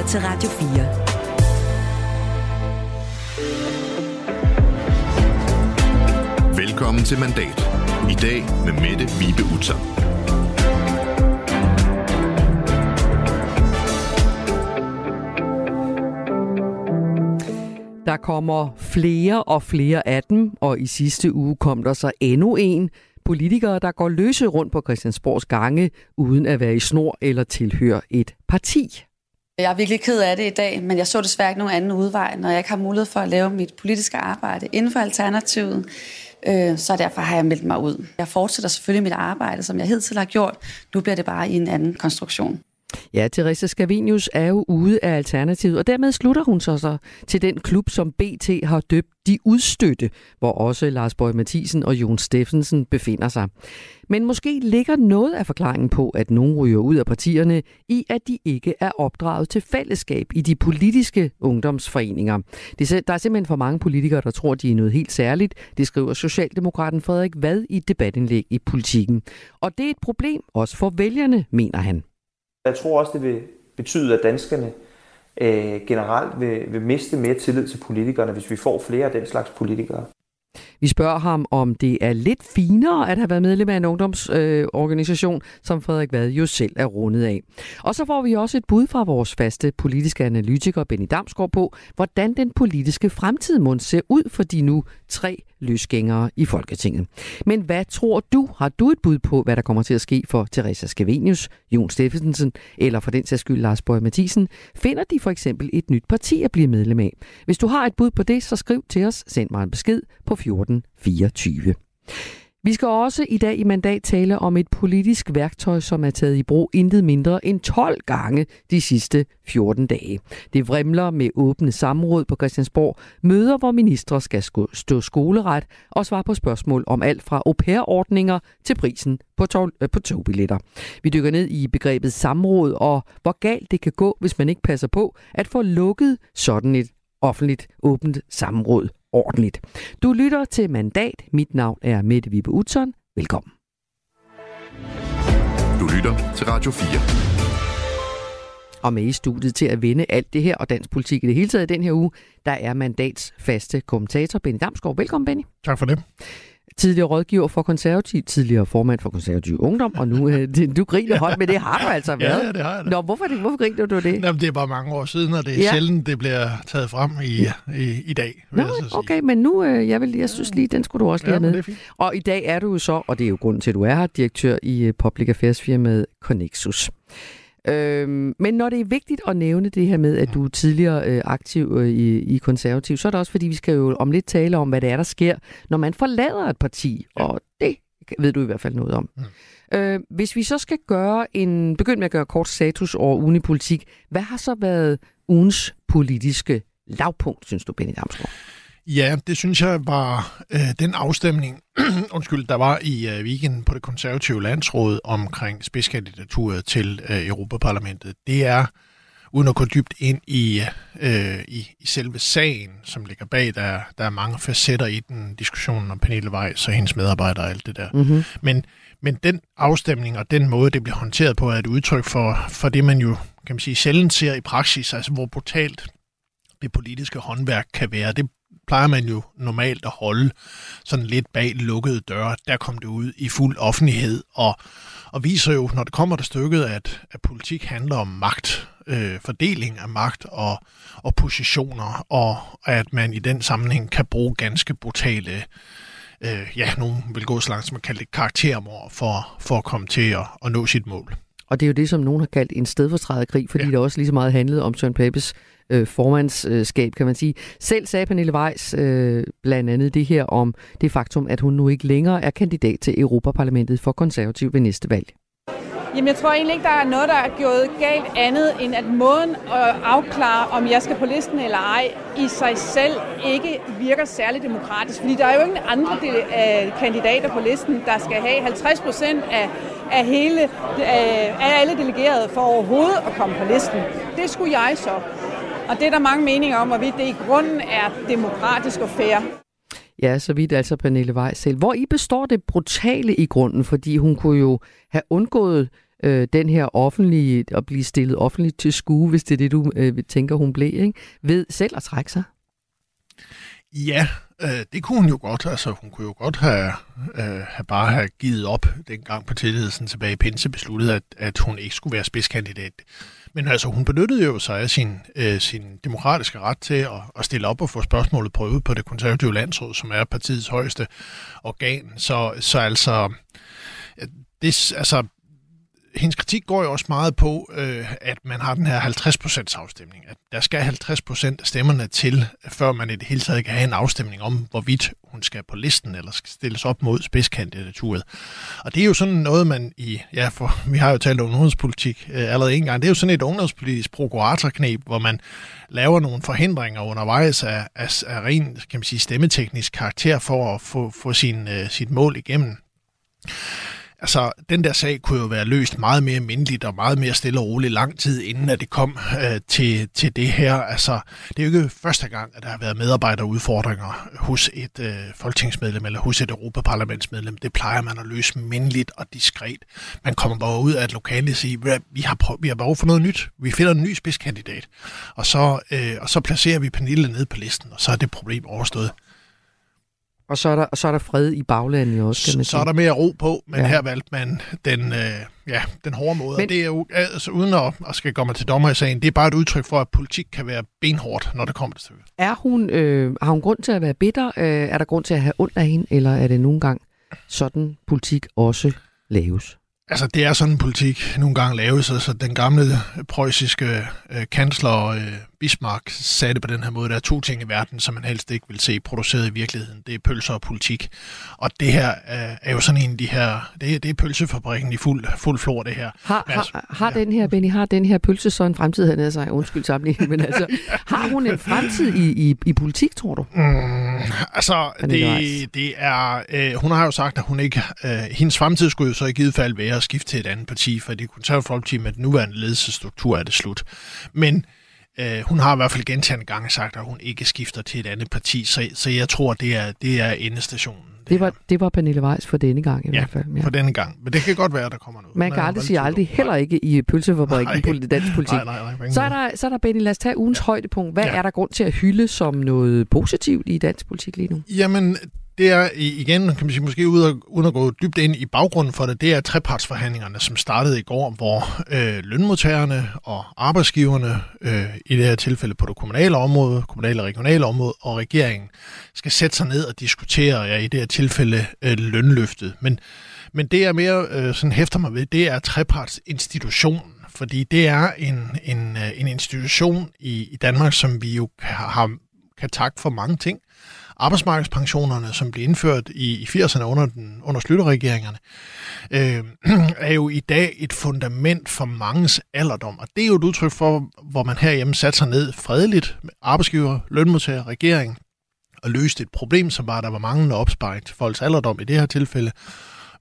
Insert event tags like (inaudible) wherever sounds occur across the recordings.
lytter til Radio 4. Velkommen til Mandat. I dag med Mette Vibe Utzon. Der kommer flere og flere af dem, og i sidste uge kom der så endnu en. Politikere, der går løse rundt på Christiansborgs gange, uden at være i snor eller tilhøre et parti. Jeg er virkelig ked af det i dag, men jeg så desværre ikke nogen anden udvej, når jeg ikke har mulighed for at lave mit politiske arbejde inden for Alternativet. Øh, så derfor har jeg meldt mig ud. Jeg fortsætter selvfølgelig mit arbejde, som jeg hidtil har gjort. Nu bliver det bare i en anden konstruktion. Ja, Therese Scavenius er jo ude af Alternativet, og dermed slutter hun så, så til den klub, som BT har døbt De Udstøtte, hvor også Lars Borg Mathisen og Jon Steffensen befinder sig. Men måske ligger noget af forklaringen på, at nogen ryger ud af partierne, i at de ikke er opdraget til fællesskab i de politiske ungdomsforeninger. Der er simpelthen for mange politikere, der tror, de er noget helt særligt. Det skriver Socialdemokraten Frederik Vad i et debatindlæg i politikken. Og det er et problem også for vælgerne, mener han. Jeg tror også, det vil betyde, at danskerne øh, generelt vil, vil miste mere tillid til politikerne, hvis vi får flere af den slags politikere. Vi spørger ham, om det er lidt finere at have været medlem af en ungdomsorganisation, øh, som Frederik Vad jo selv er rundet af. Og så får vi også et bud fra vores faste politiske analytiker Benny Damsgaard på, hvordan den politiske fremtid må se ud for de nu tre løsgængere i Folketinget. Men hvad tror du? Har du et bud på, hvad der kommer til at ske for Teresa Skavenius, Jon Steffensen eller for den sags skyld Lars Bøge Mathisen? Finder de for eksempel et nyt parti at blive medlem af? Hvis du har et bud på det, så skriv til os. Send mig en besked på 1424. Vi skal også i dag i mandat tale om et politisk værktøj, som er taget i brug intet mindre end 12 gange de sidste 14 dage. Det vrimler med åbne samråd på Christiansborg, møder, hvor ministre skal stå skoleret og svare på spørgsmål om alt fra au pair-ordninger til prisen på, tog, øh, på togbilletter. Vi dykker ned i begrebet samråd og hvor galt det kan gå, hvis man ikke passer på at få lukket sådan et offentligt åbent samråd ordentligt. Du lytter til Mandat. Mit navn er Mette Vibe Utzon. Velkommen. Du lytter til Radio 4. Og med i studiet til at vende alt det her og dansk politik i det hele taget den her uge, der er mandats faste kommentator Benny Damsgaard. Velkommen, Benny. Tak for det tidligere rådgiver for konservativ, tidligere formand for konservativ ungdom, og nu øh, (laughs) du griner højt, men det har du altså (laughs) været. Ja, det har jeg da. Nå, hvorfor, det, hvorfor griner du det? Jamen, det er bare mange år siden, og det er ja. sjældent, det bliver taget frem i, i, i dag. Nå, okay, men nu, øh, jeg, vil, jeg synes lige, den skulle du også lige ja, have med. Og i dag er du jo så, og det er jo grunden til, at du er her, direktør i øh, Public Affairs firmaet Connexus. Øhm, men når det er vigtigt at nævne det her med, at du er tidligere øh, aktiv øh, i, i konservativ, så er det også fordi, vi skal jo om lidt tale om, hvad det er, der sker, når man forlader et parti, ja. og det ved du i hvert fald noget om. Mm. Øh, hvis vi så skal gøre en, begynde med at gøre kort status over ugen i politik, hvad har så været ugens politiske lavpunkt, synes du, Benny Damsgaard? Ja, det synes jeg var øh, den afstemning, (clears throat) undskyld, der var i øh, weekenden på det konservative landsråd omkring spidskandidaturet til øh, Europaparlamentet. Det er, uden at gå dybt ind i, øh, i, i selve sagen, som ligger bag, der, der er mange facetter i den diskussionen om Pernille Weiss og hendes medarbejdere og alt det der. Mm-hmm. Men, men den afstemning og den måde, det bliver håndteret på, er et udtryk for, for det, man jo kan man sige, sjældent ser i praksis, altså hvor brutalt det politiske håndværk kan være. Det plejer man jo normalt at holde sådan lidt bag lukkede døre. Der kom det ud i fuld offentlighed, og, og viser jo, når det kommer til stykket, at, at politik handler om magt, øh, fordeling af magt og, og positioner, og at man i den sammenhæng kan bruge ganske brutale øh, ja, nogen vil gå så langt som at kalde det karaktermord for, for at komme til at, at nå sit mål. Og det er jo det, som nogen har kaldt en stedfortræderkrig, fordi ja. det også lige så meget handlede om Søren Papes øh, formandskab, kan man sige. Selv sagde Pernille Weiss øh, blandt andet det her om det faktum, at hun nu ikke længere er kandidat til Europaparlamentet for konservativ ved næste valg. Jamen, jeg tror egentlig ikke, der er noget, der er gjort galt andet, end at måden at afklare, om jeg skal på listen eller ej, i sig selv ikke virker særlig demokratisk. Fordi der er jo ingen andre de, øh, kandidater på listen, der skal have 50 procent af, af, hele, øh, af alle delegerede for overhovedet at komme på listen. Det skulle jeg så. Og det er der mange meninger om, hvorvidt det i grunden er demokratisk og fair. Ja, så vidt altså Pernille Vej selv. Hvor i består det brutale i grunden? Fordi hun kunne jo have undgået øh, den her offentlige, at blive stillet offentligt til skue, hvis det er det, du øh, tænker, hun blev, ikke? ved selv at trække sig? Ja, øh, det kunne hun jo godt. Altså, hun kunne jo godt have, øh, have bare have givet op dengang på tilliden tilbage i Pinse besluttede, at, at hun ikke skulle være spidskandidat. Men altså, hun benyttede jo sig af sin, øh, sin demokratiske ret til at, at stille op og få spørgsmålet prøvet på det konservative landsråd, som er partiets højeste organ. Så, så altså, øh, det, altså, hendes kritik går jo også meget på, øh, at man har den her 50% afstemning. At der skal 50% af stemmerne til, før man i det hele taget kan have en afstemning om, hvorvidt hun skal på listen eller skal stilles op mod spidskandidaturet. Og det er jo sådan noget, man i, ja, for vi har jo talt om ungdomspolitik øh, allerede en gang, det er jo sådan et ungdomspolitisk prokuratorknep, hvor man laver nogle forhindringer undervejs af, af, af ren, kan man sige, stemmeteknisk karakter for at få, få sin, øh, sit mål igennem. Altså, den der sag kunne jo være løst meget mere mindeligt og meget mere stille og roligt lang tid, inden at det kom øh, til, til det her. Altså, det er jo ikke første gang, at der har været medarbejderudfordringer hos et øh, folketingsmedlem eller hos et europaparlamentsmedlem. Det plejer man at løse mindeligt og diskret. Man kommer bare ud af et lokale og siger, vi har, prøv, vi har behov for noget nyt. Vi finder en ny spidskandidat. Og så, øh, og så placerer vi Pernille ned på listen, og så er det problem overstået. Og så er der, så er der fred i baglandet også, kan man sige. Så er der mere ro på, men ja. her valgte man den, øh, ja, den hårde måde. Men, det er jo, altså, uden at, at skal gå mig til dommer i sagen, det er bare et udtryk for, at politik kan være benhårdt, når det kommer til stykket. Er hun, øh, har hun grund til at være bitter? Øh, er der grund til at have ondt af hende? Eller er det nogle gange sådan politik også laves? Altså, det er sådan en politik nogle gange laves. Så den gamle preussiske øh, kansler øh, Bismarck sagde det på den her måde. Der er to ting i verden, som man helst ikke vil se produceret i virkeligheden. Det er pølser og politik. Og det her øh, er jo sådan en af de her... Det er, det er pølsefabrikken i fuld, fuld flor, det her. Har, altså, har, har ja. den her, Benny, har den her pølse så en fremtid, havde sig? Undskyld sammenligning, men altså, (laughs) har hun en fremtid i, i, i politik, tror du? Mm, altså, det, det er... Øh, hun har jo sagt, at hun ikke... Øh, hendes fremtid skulle jo så i givet fald være at skifte til et andet parti, for det konservative folkeparti med den nuværende ledelsesstruktur er det slut. Men øh, hun har i hvert fald gentagende gange sagt, at hun ikke skifter til et andet parti, så, så jeg tror, det er, det er endestationen. Det, det, var, det var Pernille Weiss for denne gang i ja, hvert fald. Ja, for denne gang. Men det kan godt være, at der kommer noget. Man kan aldrig sige aldrig, heller ikke i pølsefabrikken på det danske politik. Nej, nej, nej, så, er der, så er der, Benny, lad os tage ugens ja. højdepunkt. Hvad ja. er der grund til at hylde som noget positivt i dansk politik lige nu? Jamen, det er igen, kan man sige, måske uden at gå dybt ind i baggrunden for det, det er trepartsforhandlingerne, som startede i går, hvor øh, lønmodtagerne og arbejdsgiverne, øh, i det her tilfælde på det kommunale område, kommunale og regionale område, og regeringen skal sætte sig ned og diskutere, ja, i det her tilfælde, øh, lønløftet. Men, men det er mere øh, sådan hæfter mig ved, det er trepartsinstitutionen, fordi det er en, en, øh, en institution i, i Danmark, som vi jo har, kan takke for mange ting arbejdsmarkedspensionerne, som blev indført i, i 80'erne under, den, under slutterregeringerne, øh, (clears throat) er jo i dag et fundament for mangens alderdom. Og det er jo et udtryk for, hvor man herhjemme satte sig ned fredeligt med arbejdsgiver, lønmodtager, regering, og løste et problem, som var, der var manglende opsparing til folks alderdom i det her tilfælde,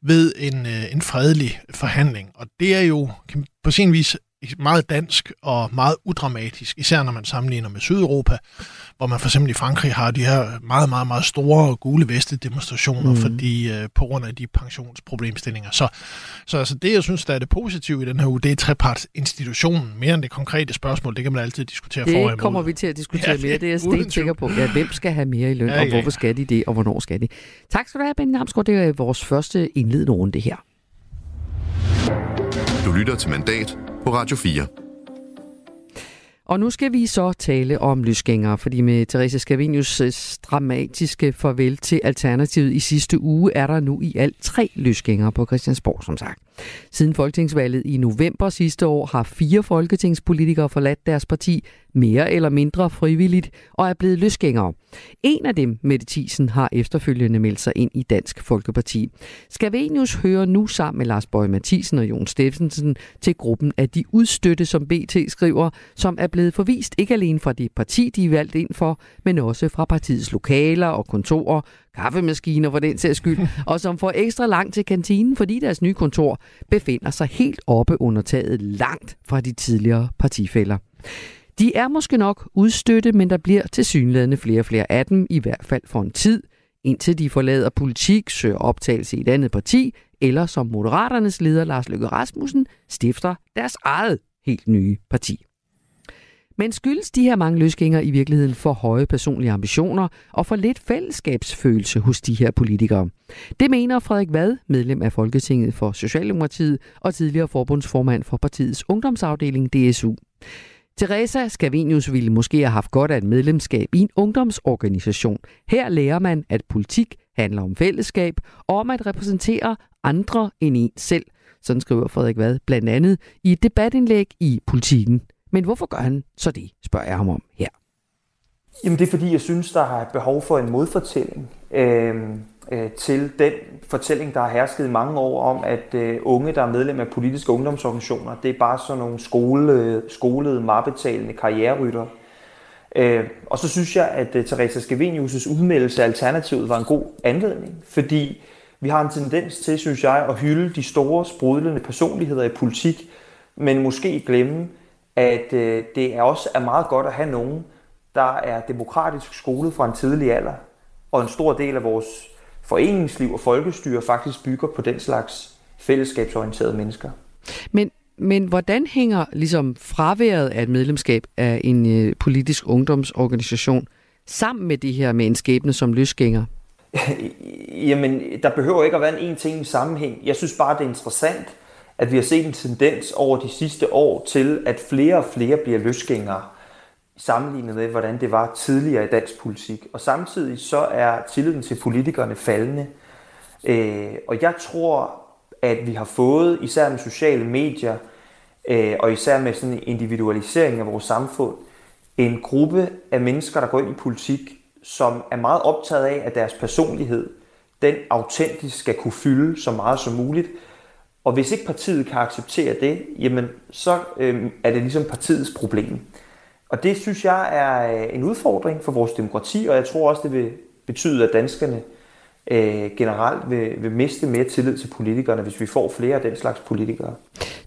ved en, øh, en fredelig forhandling. Og det er jo på sin vis meget dansk og meget udramatisk, især når man sammenligner med Sydeuropa, hvor man for eksempel i Frankrig har de her meget, meget, meget store gule veste demonstrationer, mm. fordi uh, på grund af de pensionsproblemstillinger. Så, så altså det, jeg synes, der er det positive i den her uge, det er trepartsinstitutionen, mere end det konkrete spørgsmål. Det kan man altid diskutere det for Det kommer vi til at diskutere ja, mere. Det er jeg sten sikker på. Ja, hvem skal have mere i løn, ja, og hvorfor skal de det, og hvornår skal de? Tak skal du have, Benny Namsgaard. Det er vores første indledende runde her. Du lytter til Mandat på Radio 4. Og nu skal vi så tale om lysgængere, fordi med Therese Scavenius' øh, dramatiske farvel til Alternativet i sidste uge, er der nu i alt tre lysgængere på Christiansborg, som sagt. Siden folketingsvalget i november sidste år har fire folketingspolitikere forladt deres parti mere eller mindre frivilligt og er blevet løsgængere. En af dem, Mette Thiesen, har efterfølgende meldt sig ind i Dansk Folkeparti. Skavenius hører nu sammen med Lars Bøge Mathisen og Jon Steffensen til gruppen af de udstøtte, som BT skriver, som er blevet forvist ikke alene fra det parti, de er valgt ind for, men også fra partiets lokaler og kontorer, kaffemaskiner for den sags skyld, (laughs) og som får ekstra langt til kantinen, fordi deres nye kontor befinder sig helt oppe under taget langt fra de tidligere partifælder. De er måske nok udstøtte, men der bliver til synlædende flere og flere af dem, i hvert fald for en tid, indtil de forlader politik, søger optagelse i et andet parti, eller som Moderaternes leder Lars Løkke Rasmussen stifter deres eget helt nye parti. Men skyldes de her mange løsgængere i virkeligheden for høje personlige ambitioner og for lidt fællesskabsfølelse hos de her politikere? Det mener Frederik Vad, medlem af Folketinget for Socialdemokratiet og tidligere forbundsformand for partiets ungdomsafdeling DSU. Teresa Scavenius ville måske have haft godt af et medlemskab i en ungdomsorganisation. Her lærer man, at politik handler om fællesskab og om at repræsentere andre end en selv. Sådan skriver Frederik Vad blandt andet i et debatindlæg i Politiken. Men hvorfor gør han så det, spørger jeg ham om her. Jamen det er fordi, jeg synes, der er behov for en modfortælling øh, øh, til den fortælling, der har hersket i mange år om, at øh, unge, der er medlem af politiske ungdomsorganisationer, det er bare sådan nogle skole, skolede, marbetalende karriererytter. Øh, og så synes jeg, at øh, Teresa Scavenius' udmeldelse af Alternativet var en god anledning, fordi vi har en tendens til, synes jeg, at hylde de store, sprudlende personligheder i politik, men måske glemme, at øh, det er også er meget godt at have nogen, der er demokratisk skolet fra en tidlig alder, og en stor del af vores foreningsliv og folkestyre faktisk bygger på den slags fællesskabsorienterede mennesker. Men, men hvordan hænger ligesom fraværet af et medlemskab af en øh, politisk ungdomsorganisation sammen med det her med en skæbne som løsgænger? (laughs) Jamen, der behøver ikke at være en en-til-en sammenhæng. Jeg synes bare, det er interessant, at vi har set en tendens over de sidste år til, at flere og flere bliver løsgængere sammenlignet med, hvordan det var tidligere i dansk politik. Og samtidig så er tilliden til politikerne faldende. Øh, og jeg tror, at vi har fået, især med sociale medier, øh, og især med sådan en individualisering af vores samfund, en gruppe af mennesker, der går ind i politik, som er meget optaget af, at deres personlighed, den autentisk skal kunne fylde så meget som muligt, og hvis ikke partiet kan acceptere det, jamen så øh, er det ligesom partiets problem. Og det synes jeg er øh, en udfordring for vores demokrati, og jeg tror også, det vil betyde, at danskerne øh, generelt vil, vil miste mere tillid til politikerne, hvis vi får flere af den slags politikere.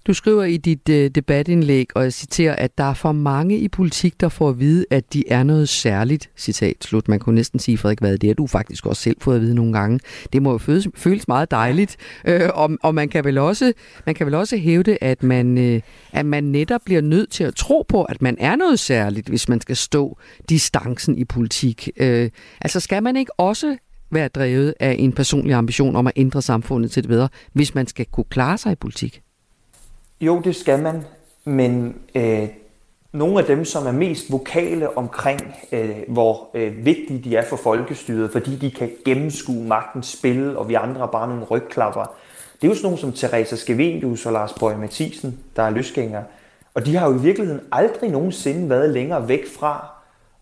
Du skriver i dit øh, debatindlæg, og jeg citerer, at der er for mange i politik, der får at vide, at de er noget særligt. Citat slut. Man kunne næsten sige, Frederik, hvad det er du faktisk også selv fået at vide nogle gange. Det må jo føles, føles meget dejligt, øh, og, og man kan vel også, man kan vel også hævde, at man, øh, at man netop bliver nødt til at tro på, at man er noget særligt, hvis man skal stå distancen i politik. Øh, altså skal man ikke også være drevet af en personlig ambition om at ændre samfundet til det bedre, hvis man skal kunne klare sig i politik? Jo, det skal man, men øh, nogle af dem, som er mest vokale omkring, øh, hvor øh, vigtige de er for folkestyret, fordi de kan gennemskue magtens spil, og vi andre er bare nogle rygklapper. Det er jo sådan nogle som Teresa Skevenius og Lars Bøge Mathisen, der er løsgængere. Og de har jo i virkeligheden aldrig nogensinde været længere væk fra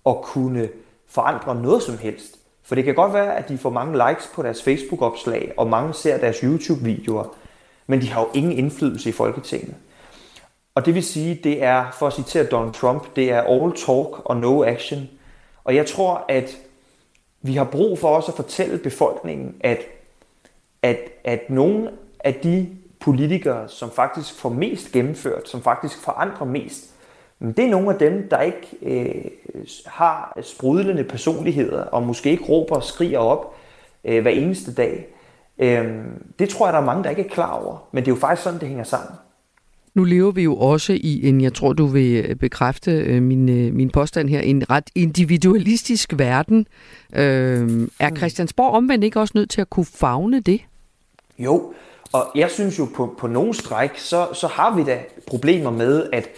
at kunne forandre noget som helst. For det kan godt være, at de får mange likes på deres Facebook-opslag, og mange ser deres YouTube-videoer, men de har jo ingen indflydelse i Folketinget. Og det vil sige, det er, for at citere Donald Trump, det er all talk og no action. Og jeg tror, at vi har brug for også at fortælle befolkningen, at, at, at nogle af de politikere, som faktisk får mest gennemført, som faktisk forandrer mest, men det er nogle af dem, der ikke øh, har sprudlende personligheder, og måske ikke råber og skriger op øh, hver eneste dag. Øh, det tror jeg, der er mange, der ikke er klar over. Men det er jo faktisk sådan, det hænger sammen. Nu lever vi jo også i en, jeg tror du vil øh, bekræfte øh, min, øh, min påstand her, en ret individualistisk verden. Øh, er mm. Christiansborg omvendt ikke også nødt til at kunne fagne det? Jo, og jeg synes jo på, på nogle stræk, så, så har vi da problemer med, at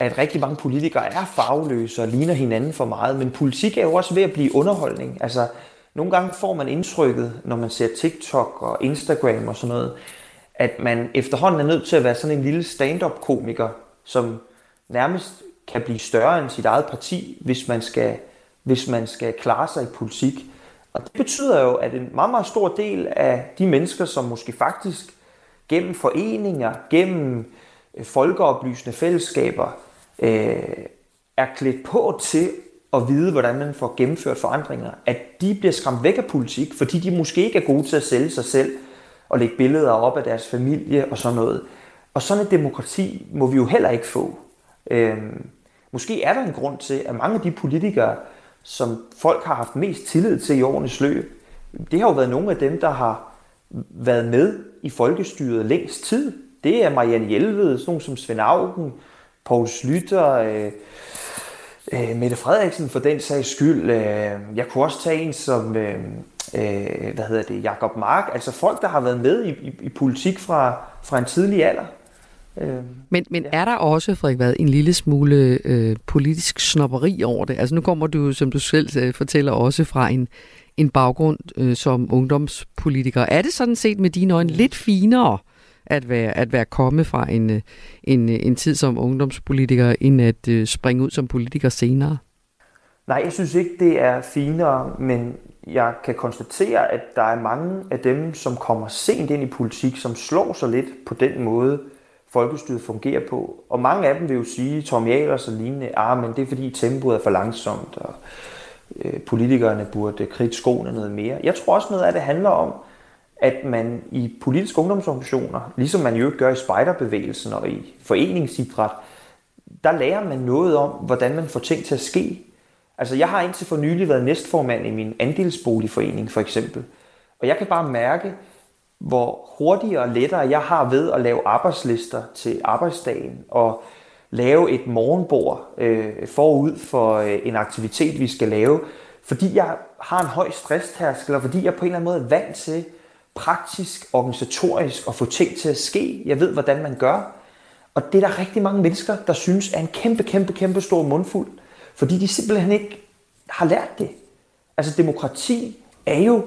at rigtig mange politikere er farveløse og ligner hinanden for meget, men politik er jo også ved at blive underholdning. Altså, nogle gange får man indtrykket, når man ser TikTok og Instagram og sådan noget, at man efterhånden er nødt til at være sådan en lille stand-up-komiker, som nærmest kan blive større end sit eget parti, hvis man skal, hvis man skal klare sig i politik. Og det betyder jo, at en meget, meget stor del af de mennesker, som måske faktisk gennem foreninger, gennem øh, folkeoplysende fællesskaber, øh, er klædt på til at vide, hvordan man får gennemført forandringer, at de bliver skræmt væk af politik, fordi de måske ikke er gode til at sælge sig selv og lægge billeder op af deres familie og sådan noget. Og sådan et demokrati må vi jo heller ikke få. Øhm, måske er der en grund til, at mange af de politikere, som folk har haft mest tillid til i årenes løb, det har jo været nogle af dem, der har været med i folkestyret længst tid. Det er Marianne Hjelved, sådan nogle som Svend Augen, Poul Slytter, øh, øh, Mette Frederiksen for den sags skyld. Øh, jeg kunne også tage en som, øh, øh, hvad hedder det, Jakob Mark. Altså folk, der har været med i, i, i politik fra, fra en tidlig alder. Øh, men, men er der også, Frederik Vad, en lille smule øh, politisk snopperi over det? Altså nu kommer du, som du selv øh, fortæller, også fra en, en baggrund øh, som ungdomspolitiker. Er det sådan set med dine øjne lidt finere at være, at være kommet fra en, øh, en, øh, en tid som ungdomspolitiker, end at øh, springe ud som politiker senere? Nej, jeg synes ikke, det er finere, men jeg kan konstatere, at der er mange af dem, som kommer sent ind i politik, som slår sig lidt på den måde, folkestyret fungerer på. Og mange af dem vil jo sige, Tom Jalers og lignende, ah, men det er fordi tempoet er for langsomt, og øh, politikerne burde kridte skoene noget mere. Jeg tror også noget af det handler om, at man i politiske ungdomsorganisationer, ligesom man jo gør i spejderbevægelsen og i foreningsidræt, der lærer man noget om, hvordan man får ting til at ske. Altså jeg har indtil for nylig været næstformand i min andelsboligforening for eksempel. Og jeg kan bare mærke, hvor hurtigere og lettere jeg har ved at lave arbejdslister til arbejdsdagen og lave et morgenbord øh, forud for øh, en aktivitet, vi skal lave, fordi jeg har en høj stresstærskel, og fordi jeg på en eller anden måde er vant til praktisk, organisatorisk at få ting til at ske. Jeg ved, hvordan man gør. Og det er der rigtig mange mennesker, der synes er en kæmpe, kæmpe, kæmpe stor mundfuld, fordi de simpelthen ikke har lært det. Altså demokrati er jo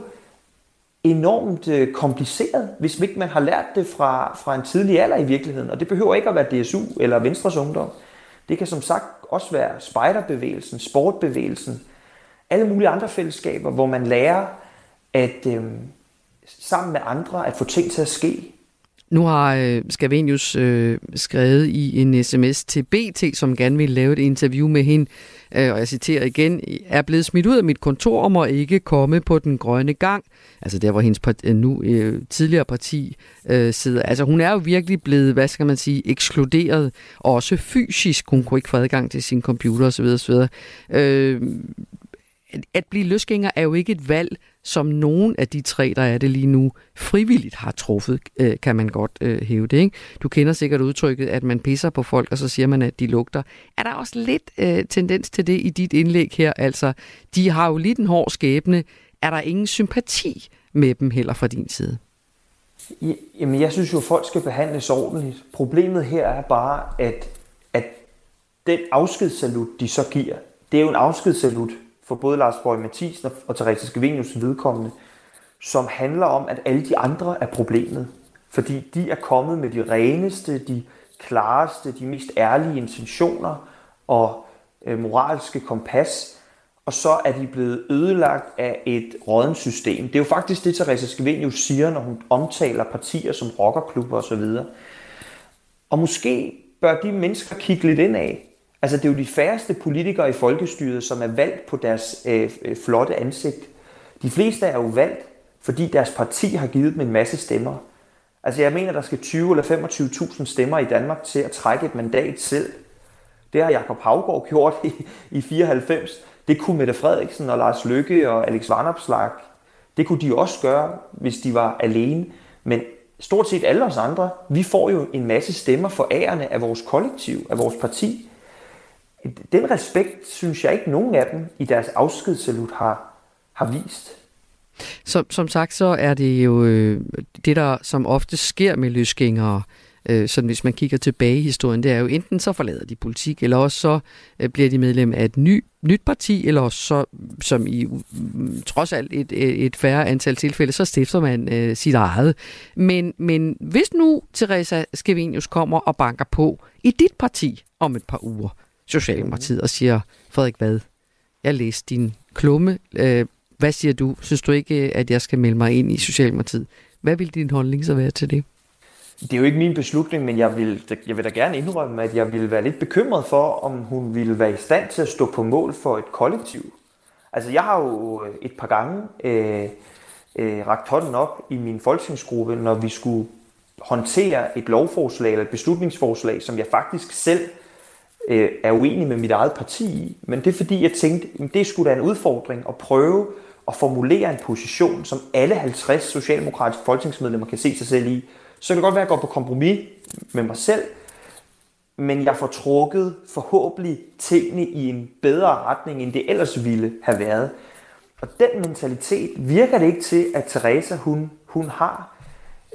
enormt øh, kompliceret, hvis ikke man har lært det fra, fra en tidlig alder i virkeligheden. Og det behøver ikke at være DSU eller Venstres Ungdom. Det kan som sagt også være spejderbevægelsen, sportbevægelsen, alle mulige andre fællesskaber, hvor man lærer at øh, sammen med andre at få ting til at ske. Nu har øh, Scavenius øh, skrevet i en sms til BT, som gerne vil lave et interview med hende, øh, og jeg citerer igen, er blevet smidt ud af mit kontor og må ikke komme på den grønne gang. Altså der, hvor hendes part, øh, nu øh, tidligere parti øh, sidder. Altså hun er jo virkelig blevet, hvad skal man sige, ekskluderet, også fysisk. Hun kunne ikke få adgang til sin computer osv. osv. Øh, at blive løsgænger er jo ikke et valg, som nogen af de tre, der er det lige nu, frivilligt har truffet, øh, kan man godt øh, hæve det. Ikke? Du kender sikkert udtrykket, at man pisser på folk, og så siger man, at de lugter. Er der også lidt øh, tendens til det i dit indlæg her? Altså, de har jo lidt en hård skæbne. Er der ingen sympati med dem heller fra din side? Jamen, jeg synes jo, at folk skal behandles ordentligt. Problemet her er bare, at, at den afskedssalut, de så giver, det er jo en afskedssalut, for både Lars Borg Mathisen og Therese Skevenius vedkommende, som handler om, at alle de andre er problemet. Fordi de er kommet med de reneste, de klareste, de mest ærlige intentioner og øh, moralske kompas, og så er de blevet ødelagt af et rådent system. Det er jo faktisk det, Therese Skevenius siger, når hun omtaler partier som rockerklubber osv. Og måske bør de mennesker kigge lidt ind af, Altså det er jo de færreste politikere i folkestyret, som er valgt på deres øh, øh, flotte ansigt. De fleste er jo valgt, fordi deres parti har givet dem en masse stemmer. Altså jeg mener, der skal 20 eller 25.000 stemmer i Danmark til at trække et mandat selv. Det har Jakob Havgård gjort i, i 94. Det kunne Mette Frederiksen og Lars Løkke og Alex Vanopslag. Det kunne de også gøre, hvis de var alene. Men stort set alle os andre, vi får jo en masse stemmer for ærerne af vores kollektiv, af vores parti den respekt synes jeg ikke nogen af dem i deres afskedssalut har, har vist. Som, som sagt, så er det jo øh, det, der som ofte sker med løsgængere, øh, sådan hvis man kigger tilbage i historien, det er jo enten så forlader de politik, eller også så øh, bliver de medlem af et ny, nyt parti, eller også så, som i mm, trods alt et, et færre antal tilfælde, så stifter man øh, sit eget. Men, men hvis nu Teresa Skevinius kommer og banker på i dit parti om et par uger, Socialdemokratiet og siger, Frederik Vad, jeg læste din klumme. Øh, hvad siger du? Synes du ikke, øh, at jeg skal melde mig ind i Socialdemokratiet? Hvad vil din holdning så være til det? Det er jo ikke min beslutning, men jeg vil, jeg vil da gerne indrømme, at jeg vil være lidt bekymret for, om hun ville være i stand til at stå på mål for et kollektiv. Altså jeg har jo øh, et par gange øh, øh, rakt hånden op i min folketingsgruppe, når vi skulle håndtere et lovforslag eller et beslutningsforslag, som jeg faktisk selv øh, er uenig med mit eget parti i. Men det er fordi, jeg tænkte, at det skulle da en udfordring at prøve at formulere en position, som alle 50 socialdemokratiske folketingsmedlemmer kan se sig selv i, så kan det godt være, at jeg går på kompromis med mig selv, men jeg får trukket forhåbentlig tingene i en bedre retning, end det ellers ville have været. Og den mentalitet virker det ikke til, at Teresa hun, hun har.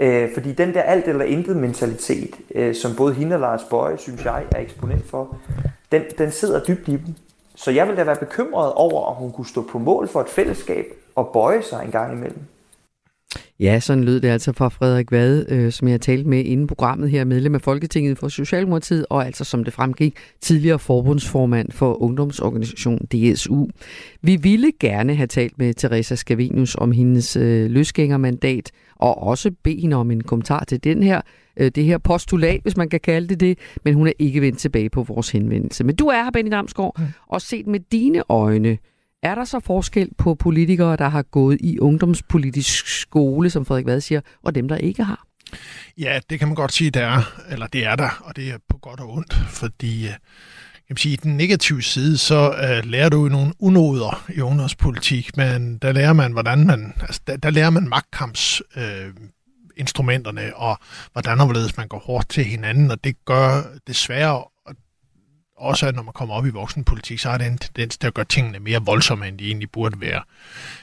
Øh, fordi den der alt eller intet mentalitet, øh, som både hende og Lars Bøje, synes jeg, er eksponent for, den, den sidder dybt i dem. Så jeg vil da være bekymret over, om hun kunne stå på mål for et fællesskab og bøje sig en gang imellem. Ja, sådan lød det altså fra Frederik Vade, øh, som jeg har talt med inden programmet her, medlem af Folketinget for Socialdemokratiet, og altså som det fremgik, tidligere forbundsformand for ungdomsorganisationen DSU. Vi ville gerne have talt med Teresa Scavenius om hendes øh, løsgængermandat, og også bede hende om en kommentar til den her, øh, det her postulat, hvis man kan kalde det det, men hun er ikke vendt tilbage på vores henvendelse. Men du er her, Benny Damsgaard, og set med dine øjne, er der så forskel på politikere, der har gået i ungdomspolitisk skole, som Frederik Vad siger, og dem, der ikke har? Ja, det kan man godt sige, det er. Eller det er der, og det er på godt og ondt, fordi øh, jeg sige, i den negative side, så uh, lærer du jo nogle unoder i ungdomspolitik, men der lærer man, hvordan man, altså, der, der lærer man magtkamps øh, instrumenterne, og hvordan og hvorledes man går hårdt til hinanden, og det gør desværre også at når man kommer op i voksenpolitik, så har det en tendens til at gøre tingene mere voldsomme, end de egentlig burde være.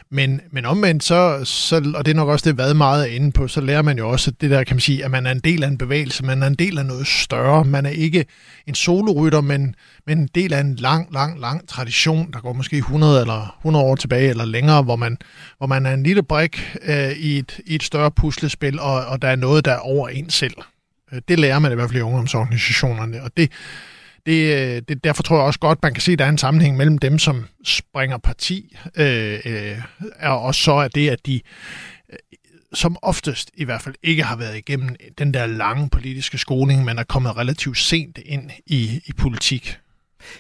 Men, men omvendt, så, så, og det er nok også det, hvad meget er inde på, så lærer man jo også det der, kan man sige, at man er en del af en bevægelse, man er en del af noget større, man er ikke en solorytter, men, men en del af en lang, lang, lang tradition, der går måske 100 eller 100 år tilbage eller længere, hvor man, hvor man er en lille brik øh, i, et, i et større puslespil, og, og der er noget, der er over en selv. Øh, det lærer man i hvert fald i ungdomsorganisationerne, og det, det, øh, det, derfor tror jeg også godt, man kan se, at der er en sammenhæng mellem dem, som springer parti, øh, øh, og så er det, at de øh, som oftest i hvert fald ikke har været igennem den der lange politiske skoling, men er kommet relativt sent ind i, i politik.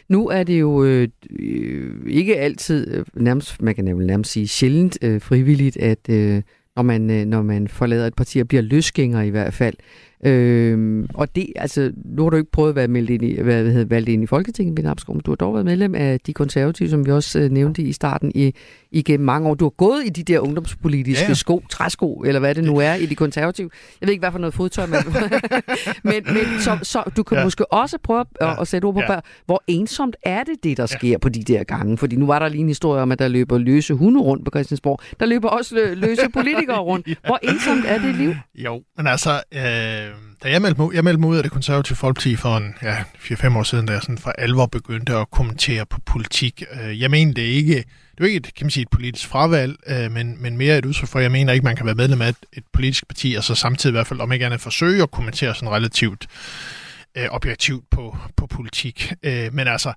Nu er det jo øh, øh ikke altid, øh, nærmest, man kan nærmest sige sjældent øh, frivilligt, at øh, når, man, øh, når man forlader et parti og bliver løsgænger i hvert fald, Øhm, og det, altså, nu har du ikke prøvet at være meldt ind i, hvad, hvad hedder, valgt ind i Folketinget, Ben Absgaard, men du har dog været medlem af de konservative, som vi også øh, nævnte i starten, i, igennem mange år. Du har gået i de der ungdomspolitiske ja. sko, træsko, eller hvad det nu er, i de konservative. Jeg ved ikke, hvad for noget fodtøj man... (laughs) men, men så, så du kan ja. måske også prøve at, ja. at sætte ord på, ja. hvor ensomt er det, det der sker ja. på de der gange? Fordi nu var der lige en historie om, at der løber løse hunde rundt på Christiansborg. Der løber også løse politikere rundt. (laughs) Hvor ensomt er det liv? Jo, men altså... Øh da jeg meldte, mig, jeg meldte mig ud af det konservative folkeparti for en, ja, 4-5 år siden, da jeg sådan for alvor begyndte at kommentere på politik. Øh, jeg mener det ikke, det er ikke et, kan man sige, et politisk fravalg, øh, men, men mere et udtryk for, jeg mener ikke, man kan være medlem af et, et politisk parti, og så samtidig i hvert fald, om ikke andet, forsøge at kommentere sådan relativt øh, objektivt på, på politik. Øh, men altså,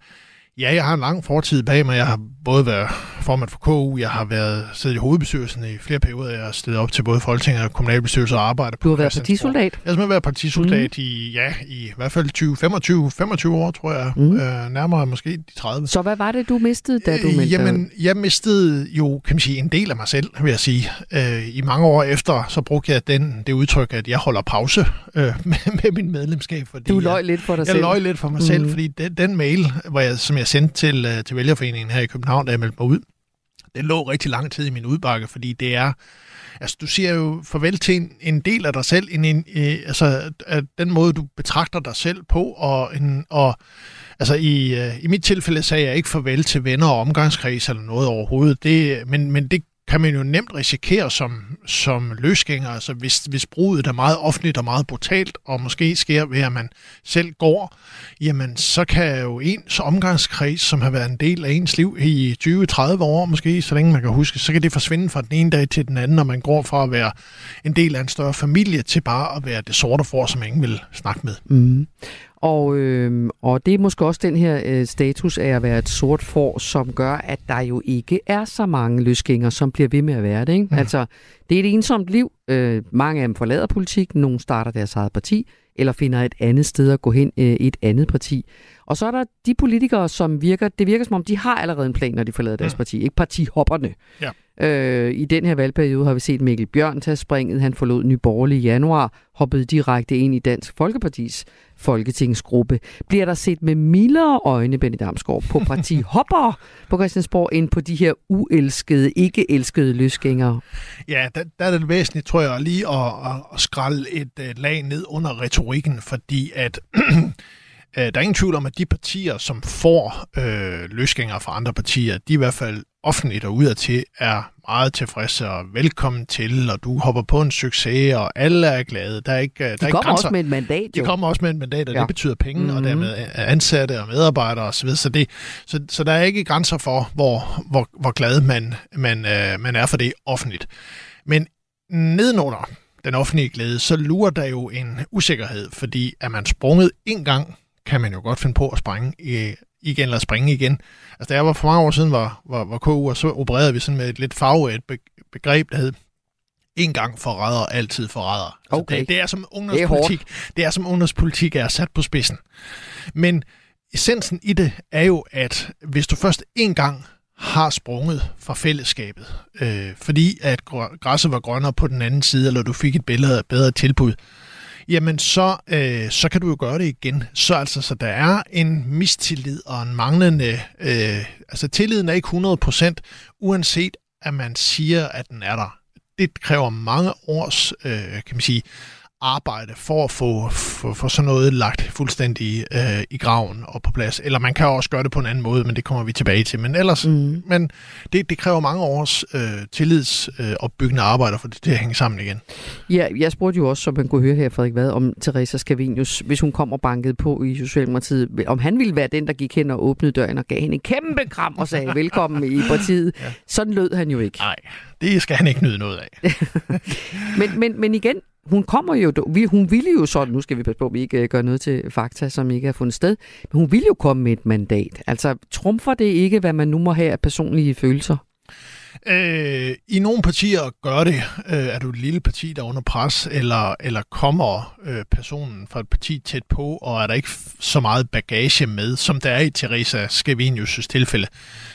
Ja, jeg har en lang fortid bag mig. Jeg har både været formand for KU, jeg har været siddet i hovedbestyrelsen i flere perioder. Jeg har stillet op til både Folketinget og kommunalbestyrelse og arbejde på Du har været partisoldat? Jeg har været partisoldat mm. i, ja, i, hvert fald 20, 25, 25 år, tror jeg. Mm. Øh, nærmere måske de 30. Så hvad var det, du mistede, da du meldte øh, Jamen, jeg mistede jo, kan man sige, en del af mig selv, vil jeg sige. Øh, I mange år efter, så brugte jeg den, det udtryk, at jeg holder pause øh, med, med min medlemskab. Fordi du løj lidt for dig jeg, selv? Jeg løj lidt for mig mm. selv, fordi den, den mail, hvor jeg, som jeg sendte til, uh, til vælgerforeningen her i København, da jeg meldte mig ud, den lå rigtig lang tid i min udbakke, fordi det er, altså du siger jo farvel til en, en del af dig selv, en, en, øh, altså at den måde, du betragter dig selv på, og, en, og altså i, øh, i mit tilfælde sagde jeg ikke farvel til venner og omgangskreds eller noget overhovedet, det, men, men det kan man jo nemt risikere som, som løsgænger, altså hvis, hvis bruget er meget offentligt og meget brutalt, og måske sker ved, at man selv går, jamen så kan jo ens omgangskreds, som har været en del af ens liv i 20-30 år måske, så længe man kan huske, så kan det forsvinde fra den ene dag til den anden, når man går fra at være en del af en større familie til bare at være det sorte for, som ingen vil snakke med. Mm. Og, øh, og det er måske også den her øh, status af at være et sort får, som gør, at der jo ikke er så mange løsgængere, som bliver ved med at være det. Ikke? Mm. Altså, det er et ensomt liv. Øh, mange af dem forlader politik, nogle starter deres eget parti, eller finder et andet sted at gå hen øh, et andet parti. Og så er der de politikere, som virker, det virker som om, de har allerede en plan, når de forlader deres mm. parti. Ikke partihopperne. Ja. Øh, I den her valgperiode har vi set Mikkel Bjørn tage springet. Han forlod Nye Borgerlige i januar, hoppede direkte ind i Dansk Folkepartis folketingsgruppe. Bliver der set med mildere øjne, Benny Damsgaard, på partihopper (laughs) på Christiansborg, end på de her uelskede, ikke elskede løsgængere? Ja, der, der er det væsentligt, tror jeg, lige at, at, skralde et, et lag ned under retorikken, fordi at (clears throat) Øh, der er ingen tvivl om, at de partier, som får øh, løsgængere fra andre partier, de i hvert fald offentligt og udadtil er meget tilfredse og velkommen til, og du hopper på en succes, og alle er glade. Der er ikke, de der er kommer ikke også med et mandat, jo. De kommer også med et mandat, og Ja. det betyder penge, mm-hmm. og Mhm. dermed ansatte og medarbejdere osv. Så, det, så, så der er ikke grænser for, hvor, hvor, hvor glad man, man, øh, man er for det offentligt. Men nedenunder den offentlige glæde, så lurer der jo en usikkerhed, fordi er man sprunget en gang, kan man jo godt finde på at springe i, igen eller springe igen. Altså, da jeg var for mange år siden var, var, var KU, og så opererede vi sådan med et lidt farvet begreb, der hed en gang forræder, altid forræder. Altså, Okay. det, det er som ungdomspolitik. Det, det er som ungdomspolitik er sat på spidsen. Men essensen i det er jo, at hvis du først en gang har sprunget fra fællesskabet, øh, fordi at gr- græsset var grønnere på den anden side, eller du fik et bedre, bedre tilbud, jamen så, øh, så kan du jo gøre det igen. Så altså, så der er en mistillid og en manglende... Øh, altså, tilliden er ikke 100%, uanset at man siger, at den er der. Det kræver mange års, øh, kan man sige, arbejde for at få, få, få sådan noget lagt fuldstændig øh, i graven og på plads. Eller man kan også gøre det på en anden måde, men det kommer vi tilbage til. Men ellers, mm. men det, det kræver mange års øh, tillidsopbyggende øh, opbyggende arbejde for det til at hænge sammen igen. Ja, jeg spurgte jo også, som man kunne høre her, Frederik Vad, om Teresa Scavenius, hvis hun kom og bankede på i Socialdemokratiet, om han ville være den, der gik hen og åbnede døren og gav hende en kæmpe kram og sagde velkommen i partiet. Ja. Sådan lød han jo ikke. Nej, det skal han ikke nyde noget af. (laughs) Men, men, men igen, hun kommer jo, vi- hun ville jo sådan, nu skal vi passe på, at vi ikke øh, gør noget til fakta, som ikke har fundet sted, men hun ville jo komme med et mandat. Altså, trumfer det ikke, hvad man nu må have af personlige følelser? Øh, I nogle partier gør det. Øh, er du et lille parti, der er under pres, eller, eller kommer øh, personen fra et parti tæt på, og er der ikke så meget bagage med, som der er i Teresa Scavenius' tilfælde,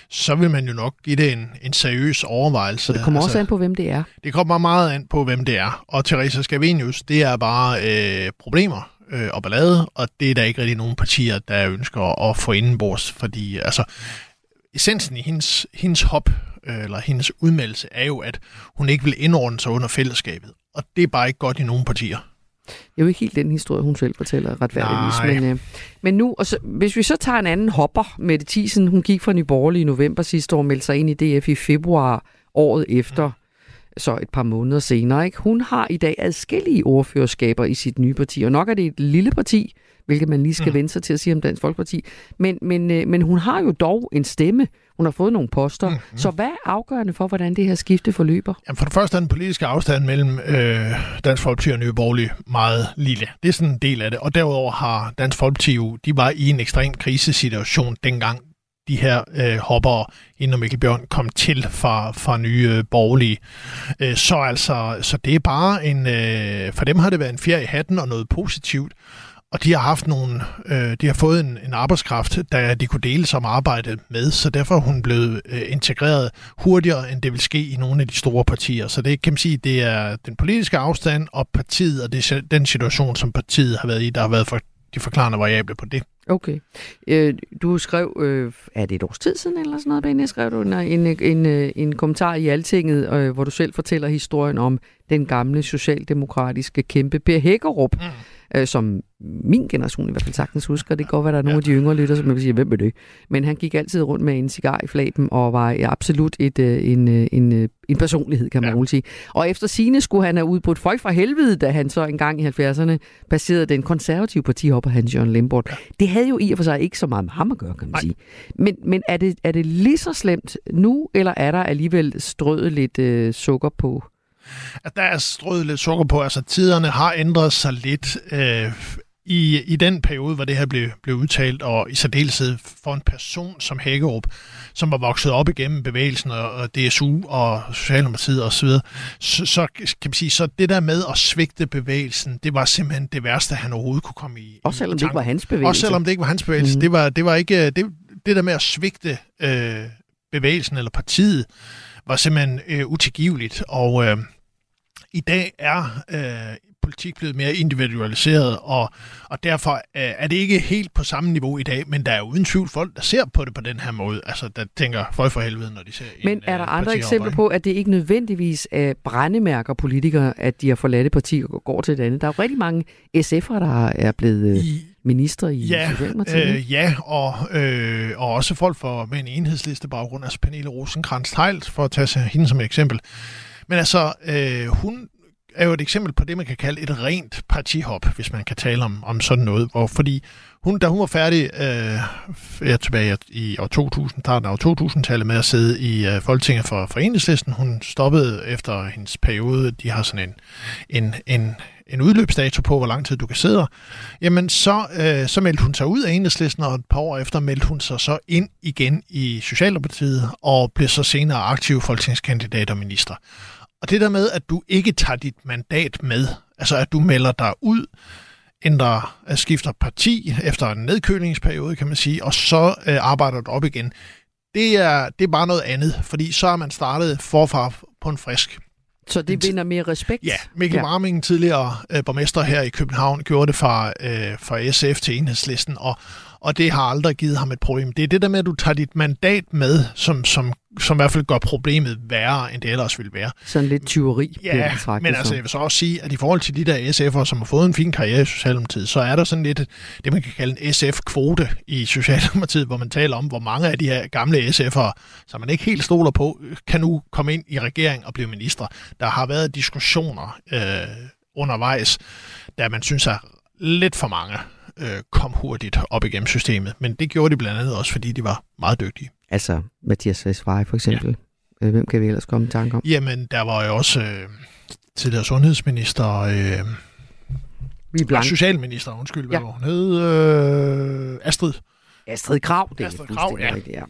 så vil man jo nok give det en, en seriøs overvejelse. Så det kommer altså, også an på, hvem det er. Det kommer meget an på, hvem det er. Og Teresa Scavenius, det er bare øh, problemer øh, og ballade, og det er der ikke rigtig nogen partier, der ønsker at få indenbords, fordi altså, essensen i hendes, hendes hop, øh, eller hendes udmeldelse, er jo, at hun ikke vil indordne sig under fællesskabet. Og det er bare ikke godt i nogen partier. Det er jo ikke helt den historie, hun selv fortæller retfærdigvis. Men, øh, men nu, og så, hvis vi så tager en anden hopper, Mette Thiesen, hun gik fra Nyborgerlige i november sidste år meldte sig ind i DF i februar året efter, så et par måneder senere. Ikke? Hun har i dag adskillige ordførerskaber i sit nye parti, og nok er det et lille parti, hvilket man lige skal mm. vende sig til at sige om Dansk Folkeparti. Men, men, øh, men hun har jo dog en stemme. Hun har fået nogle poster. Mm. Så hvad er afgørende for, hvordan det her skifte forløber? Jamen for det første er den politiske afstand mellem øh, Dansk Folkeparti og Nye Borgerlige meget lille. Det er sådan en del af det. Og derudover har Dansk Folkeparti jo, de var i en ekstrem krisesituation dengang de her øh, hoppere, inden Mikkel Bjørn kom til fra, fra nye øh, borgerlige. Øh, så altså, så det er bare en, øh, for dem har det været en fjer i hatten og noget positivt. Og de har haft nogle, øh, de har fået en, en arbejdskraft, der de kunne dele som arbejde med, så derfor er hun blevet øh, integreret hurtigere, end det vil ske i nogle af de store partier. Så det kan man sige, det er den politiske afstand og partiet, og det er den situation, som partiet har været i, der har været for de forklarende variable på det. Okay. Øh, du skrev, øh, er det et års tid siden eller sådan noget, Benny, skrev du en, en, en, en kommentar i Altinget, øh, hvor du selv fortæller historien om den gamle socialdemokratiske kæmpe Per Hækkerup, mm. øh, som min generation i hvert fald sagtens husker. Det kan godt være, der er nogle af de yngre lytter, som vil sige, hvem er det? Men han gik altid rundt med en cigar i flaben og var absolut et, øh, en, øh, en, øh, en personlighed, kan man Ja. roligt sige. Og efter sine skulle han have udbrudt folk fra helvede, da han så engang i 70'erne passerede den konservative partihopper Hans Jørgen Lembort. Det havde jo i og for sig ikke så meget med ham at gøre, kan man Nej. sige. Men, men er, det, er det lige så slemt nu, eller er der alligevel strøget lidt øh, sukker på? At der er strøget lidt sukker på, altså tiderne har ændret sig lidt. Øh, i, i den periode, hvor det her blev, blev udtalt, og i særdeleshed for en person som Hækkerup, som var vokset op igennem bevægelsen og, og DSU og Socialdemokratiet osv., så, så, kan man sige, så det der med at svigte bevægelsen, det var simpelthen det værste, han overhovedet kunne komme i. Også selvom det ikke var hans bevægelse. Også selvom det ikke var hans bevægelse. Mm. Det, var, det var ikke, det, det der med at svigte øh, bevægelsen eller partiet, var simpelthen øh, utilgiveligt, og øh, i dag er øh, politik blevet mere individualiseret, og, og derfor øh, er det ikke helt på samme niveau i dag, men der er uden tvivl folk, der ser på det på den her måde, altså der tænker folk for helvede, når de ser Men en, er der øh, andre eksempler på, at det ikke nødvendigvis er brændemærker politikere, at de har forladt parti og går til det andet? Der er jo rigtig mange SF'ere, der er blevet... Øh, I, ministre i ja, Socialdemokratiet? Øh, ja, og, øh, og også folk for, med en enhedsliste baggrund, altså Pernille rosenkrantz teil for at tage hende som et eksempel. Men altså, øh, hun er jo et eksempel på det, man kan kalde et rent partihop, hvis man kan tale om, om sådan noget. Hvor, fordi hun, da hun var færdig øh, ja, tilbage i år 2000, starten af år 2000-tallet med at sidde i øh, Folketinget for, for Enhedslisten, hun stoppede efter hendes periode, de har sådan en, en, en, en udløbsdato på, hvor lang tid du kan sidde jamen så, øh, så meldte hun sig ud af Enhedslisten, og et par år efter meldte hun sig så ind igen i Socialdemokratiet, og blev så senere aktiv folketingskandidat og minister. Og det der med, at du ikke tager dit mandat med, altså at du melder dig ud, ændrer, øh, skifter parti efter en nedkølingsperiode, kan man sige, og så øh, arbejder du op igen, det er, det er bare noget andet, fordi så er man startet forfra på en frisk. Så det vinder mere respekt? Ja, Mikkel ja. Warming, tidligere øh, borgmester her i København, gjorde det fra, øh, fra SF til enhedslisten, og, og det har aldrig givet ham et problem. Det er det der med, at du tager dit mandat med, som, som, som i hvert fald gør problemet værre, end det ellers ville være. Sådan lidt tyveri. Ja, men altså, jeg vil så også sige, at i forhold til de der SF'ere, som har fået en fin karriere i Socialdemokratiet, så er der sådan lidt det, man kan kalde en SF-kvote i Socialdemokratiet, hvor man taler om, hvor mange af de her gamle SF'ere, som man ikke helt stoler på, kan nu komme ind i regering og blive minister. Der har været diskussioner øh, undervejs, der man synes er lidt for mange øh, kom hurtigt op igennem systemet. Men det gjorde de blandt andet også, fordi de var meget dygtige. Altså Mathias Vesvej for eksempel. Ja. Øh, hvem kan vi ellers komme i tanke om? Jamen, der var jo også øh, tidligere sundhedsminister... Øh, og socialminister, undskyld, hvad ja. hun hed? Øh, Astrid. Astrid Krav, det Astrid Krav, ja. Rigtigt, ja.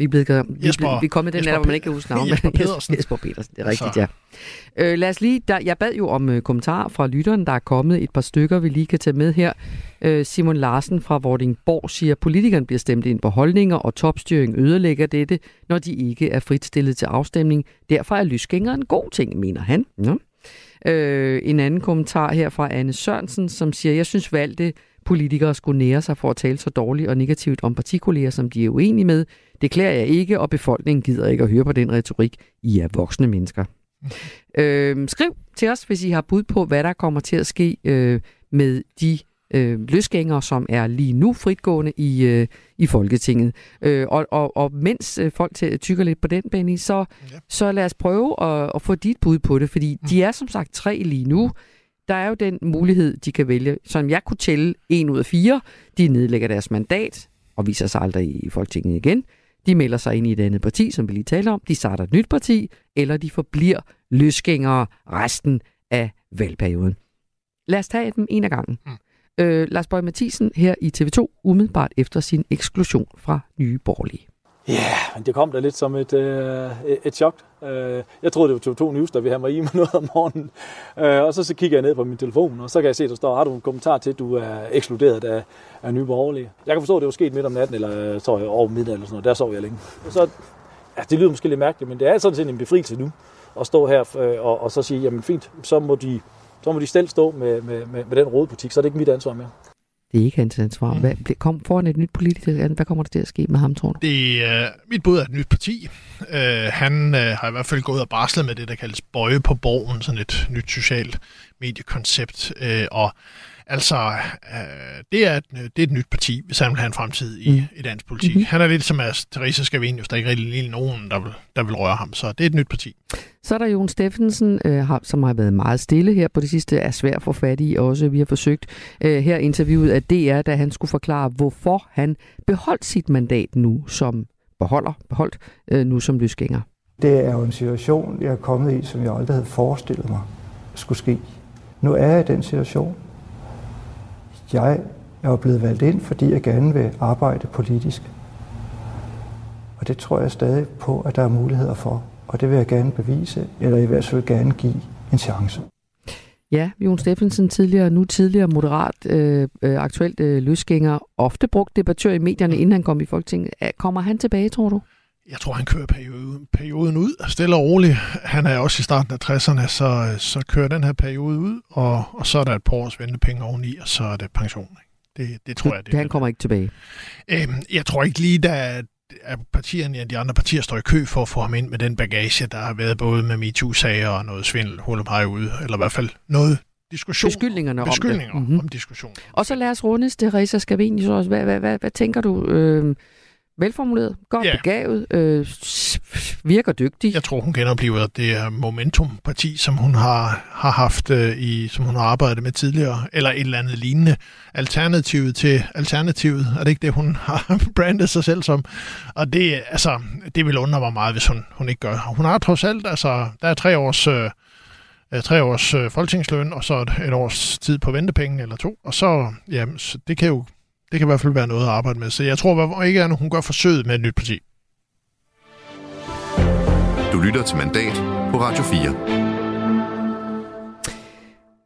Vi er, blevet, vi, Jesper, vi er kommet den der, hvor man ikke kan huske navnet. Jesper Pedersen. Jesper Petersen, det er rigtigt, Så. ja. Øh, lad os lige, der, jeg bad jo om øh, kommentarer fra lytteren, der er kommet et par stykker, vi lige kan tage med her. Øh, Simon Larsen fra Vordingborg siger, at politikerne bliver stemt ind på holdninger, og topstyring ødelægger dette, når de ikke er fritstillet til afstemning. Derfor er lysgænger en god ting, mener han. Ja. Øh, en anden kommentar her fra Anne Sørensen, som siger, jeg synes valgte politikere skulle nære sig for at tale så dårligt og negativt om partikolleger, som de er uenige med. Det klæder jeg ikke, og befolkningen gider ikke at høre på den retorik. I er voksne mennesker. Øh, skriv til os, hvis I har bud på, hvad der kommer til at ske øh, med de øh, løsgængere, som er lige nu fritgående i, øh, i Folketinget. Øh, og, og, og mens øh, folk tykker lidt på den, Benny, så, ja. så lad os prøve at, at få dit bud på det, fordi mm. de er som sagt tre lige nu. Der er jo den mulighed, de kan vælge, som jeg kunne tælle en ud af fire. De nedlægger deres mandat og viser sig aldrig i Folketinget igen. De melder sig ind i et andet parti, som vi lige talte om. De starter et nyt parti, eller de forbliver løsgængere resten af valgperioden. Lad os tage dem en af gangen. Mm. Øh, Lars Bøge Mathisen her i TV2, umiddelbart efter sin eksklusion fra Nye Borgerlige. Ja, yeah, men det kom da lidt som et, øh, et chok. Øh, jeg troede, det var to News, der ville have mig i med (laughs) noget om morgenen. Øh, og så, så kigger jeg ned på min telefon, og så kan jeg se, der står, har du en kommentar til, at du er ekskluderet af, af nye borgerlige? Jeg kan forstå, at det var sket midt om natten, eller øh, så jeg over middag eller sådan noget. Der sov jeg længe. Og så, ja, det lyder måske lidt mærkeligt, men det er sådan set en befrielse nu at stå her øh, og, og så sige, jamen fint, så må de, så må de selv stå med, med, med, med den rådbutik, så er det ikke mit ansvar mere. Det er ikke hans ansvar. Hvad, kom foran et nyt politisk hvad kommer der til at ske med ham, tror du? Det uh, mit bud er et nyt parti. Uh, han uh, har i hvert fald gået og barslet med det, der kaldes bøje på borgen, sådan et nyt socialt mediekoncept. Uh, og Altså, øh, det, er et, det er et nyt parti, hvis han vil have en fremtid i, mm. i dansk politik. Mm-hmm. Han er lidt som at Theresa Scavenius, der er ikke rigtig nogen, der vil, der vil røre ham. Så det er et nyt parti. Så er der Jon Steffensen, øh, som har været meget stille her på det sidste, er svær at få fat i også. Vi har forsøgt øh, her interviewet af DR, da han skulle forklare, hvorfor han beholdt sit mandat nu som beholder, beholdt øh, nu som løsgænger. Det er jo en situation, jeg er kommet i, som jeg aldrig havde forestillet mig skulle ske. Nu er jeg i den situation, jeg er jo blevet valgt ind, fordi jeg gerne vil arbejde politisk. Og det tror jeg stadig på, at der er muligheder for. Og det vil jeg gerne bevise, eller i hvert fald gerne give en chance. Ja, Jon Steffensen, tidligere, nu tidligere moderat, øh, øh, aktuelt øh, løsgænger, ofte brugt debattør i medierne, inden han kom i Folketinget. Kommer han tilbage, tror du? Jeg tror, han kører perioden, perioden ud, stille og roligt. Han er også i starten af 60'erne, så, så kører den her periode ud, og, og så er der et par års ventepenge oveni, og så er det pension. Det, det tror jeg, det, det Han kommer ikke tilbage? Øhm, jeg tror ikke lige, der at partierne, ja, de andre partier står i kø for at få ham ind med den bagage, der har været både med MeToo-sager og noget svindel, hul ude, eller i hvert fald noget diskussion. Beskyldningerne Beskyldninger om, det. Mm-hmm. om diskussion. Og så lad os rundes, Teresa Scavenius Hvad, hvad, hvad, hvad tænker du? Øh, velformuleret, godt ja. begavet, øh, virker dygtig. Jeg tror, hun genoplever det Momentum-parti, som hun har, har haft øh, i, som hun har arbejdet med tidligere, eller et eller andet lignende. Alternativet til alternativet, er det ikke det, hun (laughs) har brandet sig selv som? Og det, altså, det vil undre mig meget, hvis hun, hun ikke gør. Hun har trods alt, altså, der er tre års... Øh, tre års øh, folketingsløn, og så et, et års tid på ventepenge eller to. Og så, jamen, så det kan jo det kan i hvert fald være noget at arbejde med. Så jeg tror ikke, at hun gør forsøget med et nyt parti. Du lytter til Mandat på Radio 4.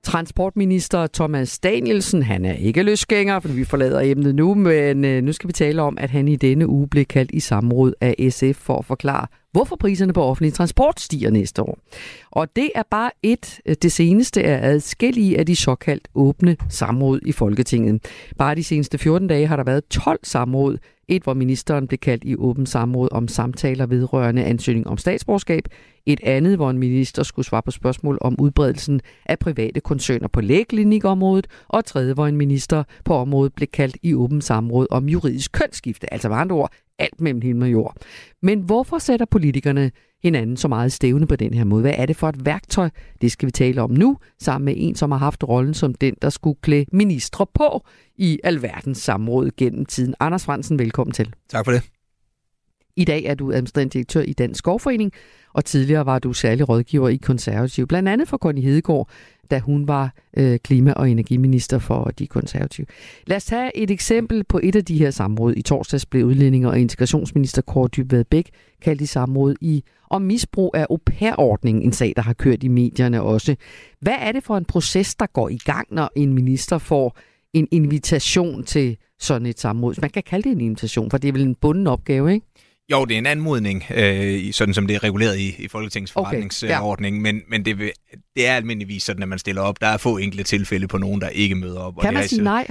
Transportminister Thomas Danielsen, han er ikke løsgænger, for vi forlader emnet nu, men øh, nu skal vi tale om, at han i denne uge blev kaldt i samråd af SF for at forklare, hvorfor priserne på offentlig transport stiger næste år. Og det er bare et, øh, det seneste er adskillige af de såkaldt åbne samråd i Folketinget. Bare de seneste 14 dage har der været 12 samråd et, hvor ministeren blev kaldt i åben samråd om samtaler vedrørende ansøgning om statsborgerskab. Et andet, hvor en minister skulle svare på spørgsmål om udbredelsen af private koncerner på lægeklinikområdet. Og et tredje, hvor en minister på området blev kaldt i åben samråd om juridisk kønsskifte. Altså med andre ord, alt mellem himmel og jord. Men hvorfor sætter politikerne hinanden så meget stævne på den her måde? Hvad er det for et værktøj? Det skal vi tale om nu, sammen med en, som har haft rollen som den, der skulle klæde ministre på i alverdens samråd gennem tiden. Anders Fransen, velkommen til. Tak for det. I dag er du administrerende direktør i Dansk Skovforening, og tidligere var du særlig rådgiver i Konservative, blandt andet for Connie Hedegaard, da hun var øh, klima- og energiminister for de konservative. Lad os tage et eksempel på et af de her samråd. I torsdags blev udlændinge- og integrationsminister Kåre Dybvad Bæk kaldt i samråd i om misbrug af au pair-ordningen, en sag, der har kørt i medierne også. Hvad er det for en proces, der går i gang, når en minister får en invitation til sådan et samråd? Man kan kalde det en invitation, for det er vel en bunden opgave, ikke? Jo, det er en anmodning, øh, sådan som det er reguleret i, i Folketingets forretningsordning, okay, ja. men, men det, det er almindeligvis sådan, at man stiller op. Der er få enkelte tilfælde på nogen, der ikke møder op. Kan og man det sige nej?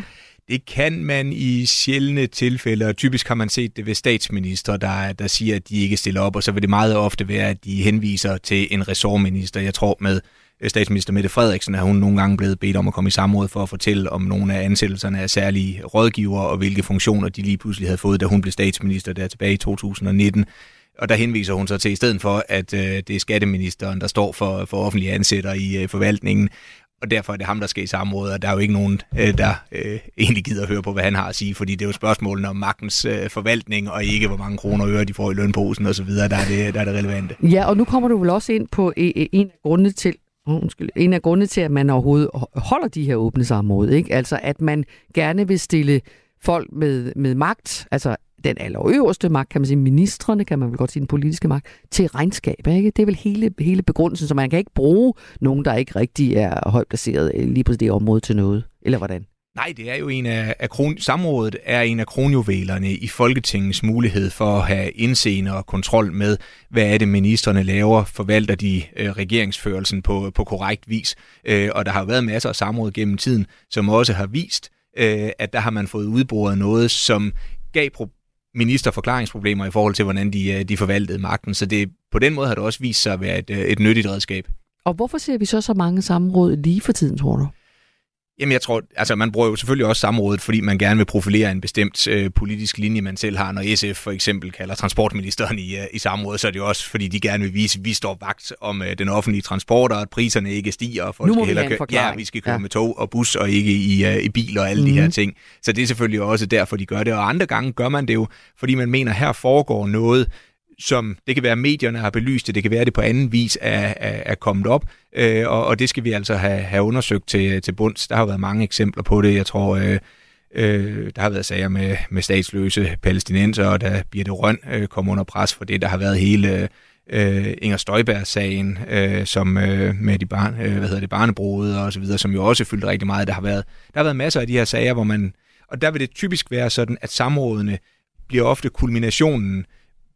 Det kan man i sjældne tilfælde, og typisk har man set det ved statsminister, der, der siger, at de ikke stiller op, og så vil det meget ofte være, at de henviser til en ressortminister. Jeg tror med Øh, statsminister Mette Frederiksen er hun nogle gange blevet bedt om at komme i samråd for at fortælle om nogle af ansættelserne af særlige rådgivere og hvilke funktioner de lige pludselig havde fået, da hun blev statsminister der tilbage i 2019. Og der henviser hun så til, i stedet for, at øh, det er skatteministeren, der står for, for offentlige ansætter i øh, forvaltningen, og derfor er det ham, der skal i samråd, og der er jo ikke nogen, øh, der øh, egentlig gider at høre på, hvad han har at sige, fordi det er jo spørgsmålene om magtens øh, forvaltning, og ikke hvor mange kroner og øre de får i lønposen osv., der, er det, der er det relevante. Ja, og nu kommer du vel også ind på øh, øh, en af grundene til, undskyld. En af grundene til, at man overhovedet holder de her åbne samråd, ikke? altså at man gerne vil stille folk med, med magt, altså den allerøverste magt, kan man sige, ministerne, kan man vel godt sige, den politiske magt, til regnskab. Ikke? Det er vel hele, hele begrundelsen, så man kan ikke bruge nogen, der ikke rigtig er højt placeret eh, lige på det område til noget, eller hvordan? Nej, det er jo en af, af kron, samrådet er en af kronjuvelerne i Folketingets mulighed for at have indseende og kontrol med, hvad er det ministerne laver, forvalter de øh, regeringsførelsen på, på korrekt vis. Øh, og der har jo været masser af samråd gennem tiden, som også har vist, øh, at der har man fået udboret noget, som gav pro- minister forklaringsproblemer i forhold til, hvordan de, øh, de forvaltede magten. Så det, på den måde har det også vist sig at være et, øh, et nyttigt redskab. Og hvorfor ser vi så så mange samråd lige for tiden, tror du? Jamen jeg tror, altså man bruger jo selvfølgelig også samrådet, fordi man gerne vil profilere en bestemt øh, politisk linje, man selv har. Når SF for eksempel kalder transportministeren i, øh, i samrådet, så er det jo også, fordi de gerne vil vise, at vi står vagt om øh, den offentlige transport, og at priserne ikke stiger. Og folk nu må skal hellere køre, Ja, vi skal køre ja. med tog og bus, og ikke i, øh, i bil og alle mm. de her mhm. ting. Så det er selvfølgelig også derfor, de gør det. Og andre gange gør man det jo, fordi man mener, her foregår noget, som det kan være, at medierne har belyst det, det kan være, at det på anden vis er, er, er kommet op, øh, og, og det skal vi altså have, have undersøgt til, til bunds. Der har været mange eksempler på det. Jeg tror, øh, øh, der har været sager med, med statsløse palæstinenser, og da Birte Røn øh, kom under pres for det. Der har været hele øh, Inger Støjberg-sagen, øh, som øh, med de barn, øh, hvad hedder det, barnebruget og så videre, som jo også fyldte rigtig meget. Der har været, der har været masser af de her sager, hvor man, og der vil det typisk være sådan, at samrådene bliver ofte kulminationen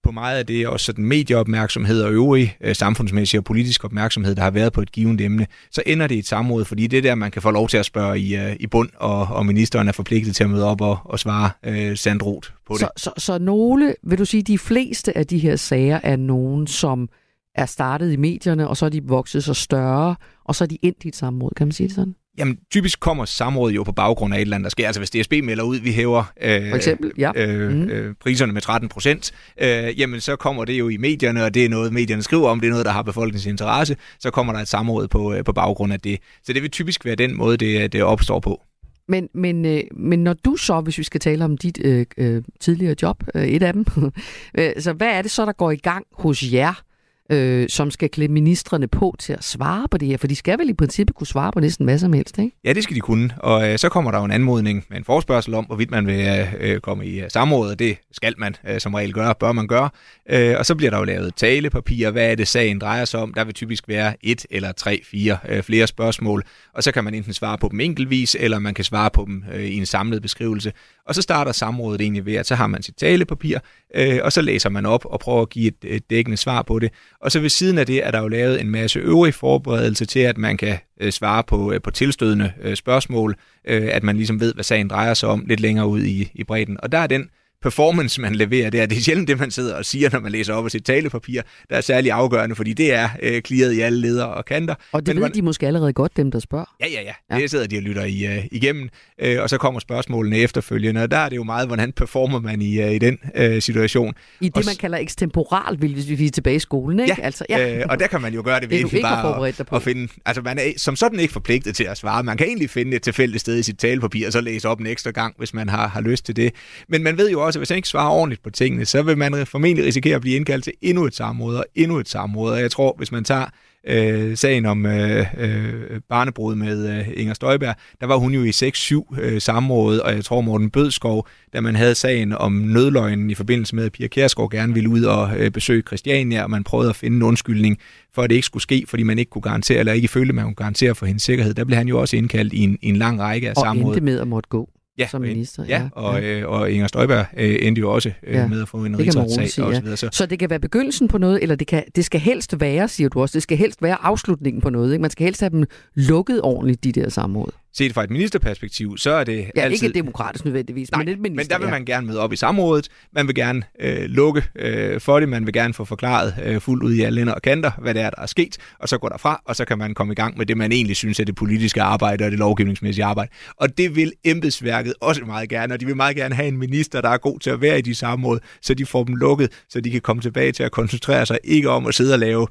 på meget af det, også sådan medieopmærksomhed og øvrig øh, samfundsmæssig og politisk opmærksomhed, der har været på et givet emne, så ender det i et samråd, fordi det er der, man kan få lov til at spørge i, øh, i bund, og, og ministeren er forpligtet til at møde op og, og svare øh, sandrot på det. Så, så, så nogle, vil du sige, de fleste af de her sager er nogen, som er startet i medierne, og så er de vokset så større, og så er de endt i et samråd, kan man sige det sådan? Jamen, typisk kommer samrådet jo på baggrund af et eller andet, der sker. Altså, hvis DSB melder ud, vi hæver øh, For eksempel, ja. øh, øh, priserne med 13 procent, øh, jamen, så kommer det jo i medierne, og det er noget, medierne skriver om, det er noget, der har befolkningens interesse, så kommer der et samråd på, øh, på baggrund af det. Så det vil typisk være den måde, det, det opstår på. Men, men, øh, men når du så, hvis vi skal tale om dit øh, øh, tidligere job, øh, et af dem, (laughs) øh, så hvad er det så, der går i gang hos jer, øh, som skal klæde ministerne på til at svare på det her? For de skal vel i princippet kunne svare på næsten hvad som helst, ikke? Ja, det skal de kunne. Og øh, så kommer der jo en anmodning med en forspørgsel om, hvorvidt man vil øh, øh, komme i øh, samråd, og det skal man øh, som regel gøre, bør man gøre. Øh, og så bliver der jo lavet talepapir. Hvad er det, sagen drejer sig om? Der vil typisk være et eller tre, fire øh, flere spørgsmål, og så kan man enten svare på dem enkeltvis, eller man kan svare på dem øh, i en samlet beskrivelse. Og så starter samrådet egentlig ved, at så har man sit talepapir, øh, og så læser man op og prøver at give et, et dækkende svar på det. Og så ved siden af det er der jo lavet en masse øvrig forberedelse til, at man kan øh, svare på, øh, på tilstødende øh, spørgsmål, øh, at man ligesom ved, hvad sagen drejer sig om lidt længere ud i, i bredden. Og der er den performance, man leverer der. Det er sjældent det, man sidder og siger, når man læser op af sit talepapir, der er særlig afgørende, fordi det er øh, clearet i alle ledere og kanter. Og det Men ved man- de måske allerede godt, dem der spørger. Ja, ja, ja. Det sidder de og lytter i, øh, igennem, øh, og så kommer spørgsmålene efterfølgende, og der er det jo meget, hvordan performer man i, øh, i den øh, situation. I det, Og man kalder ekstemporal, vil- hvis vi er tilbage i skolen, ikke? Ja, altså, Øh, og der kan man jo gøre det ved Det, bare at, at finde... Altså, man er som sådan ikke forpligtet til at svare. Man kan egentlig finde et tilfældigt sted i sit talepapir, og så læse op en ekstra gang, hvis man har, har lyst til det. Men man ved jo også, at hvis man ikke svarer ordentligt på tingene, så vil man formentlig risikere at blive indkaldt til endnu et samråd og endnu et samråd. Og jeg tror, hvis man tager øh, sagen om øh, øh, barnebrud med øh, Inger Støjberg, der var hun jo i 6-7 øh, samråd, og jeg tror Morten Bødskov, da man havde sagen om nødløgnen i forbindelse med, at Pia Kjærsgaard gerne ville ud og øh, besøge Christiania, og man prøvede at finde en undskyldning for, at det ikke skulle ske, fordi man ikke kunne garantere, eller ikke følte, man kunne garantere for hendes sikkerhed. Der blev han jo også indkaldt i en, i en lang række af og samråd. endte med at måtte gå Ja, som minister. Ja, og, øh, og Inger Støjberg øh, endte jo også øh, Ja, med at få en rigsretssag sige, og ja. så videre. Så Så det kan være begyndelsen på noget, eller det, kan, det skal helst være, siger du også, det skal helst være afslutningen på noget. Ikke? Man skal helst have dem lukket ordentligt, de der samråd. Set fra et ministerperspektiv, så er det Ja, altid... ikke demokratisk nødvendigvis, Nej, men et minister. men der vil man gerne møde op i samrådet. Man vil gerne øh, lukke øh, for det. Man vil gerne få forklaret øh, fuldt ud i alle ender og kanter, hvad det er, der er sket. Og så går derfra, og så kan man komme i gang med det, man egentlig synes er det politiske arbejde og det lovgivningsmæssige arbejde. Og det vil embedsværket også meget gerne, og de vil meget gerne have en minister, der er god til at være i de samråd, så de får dem lukket, så de kan komme tilbage til at koncentrere sig ikke om at sidde og lave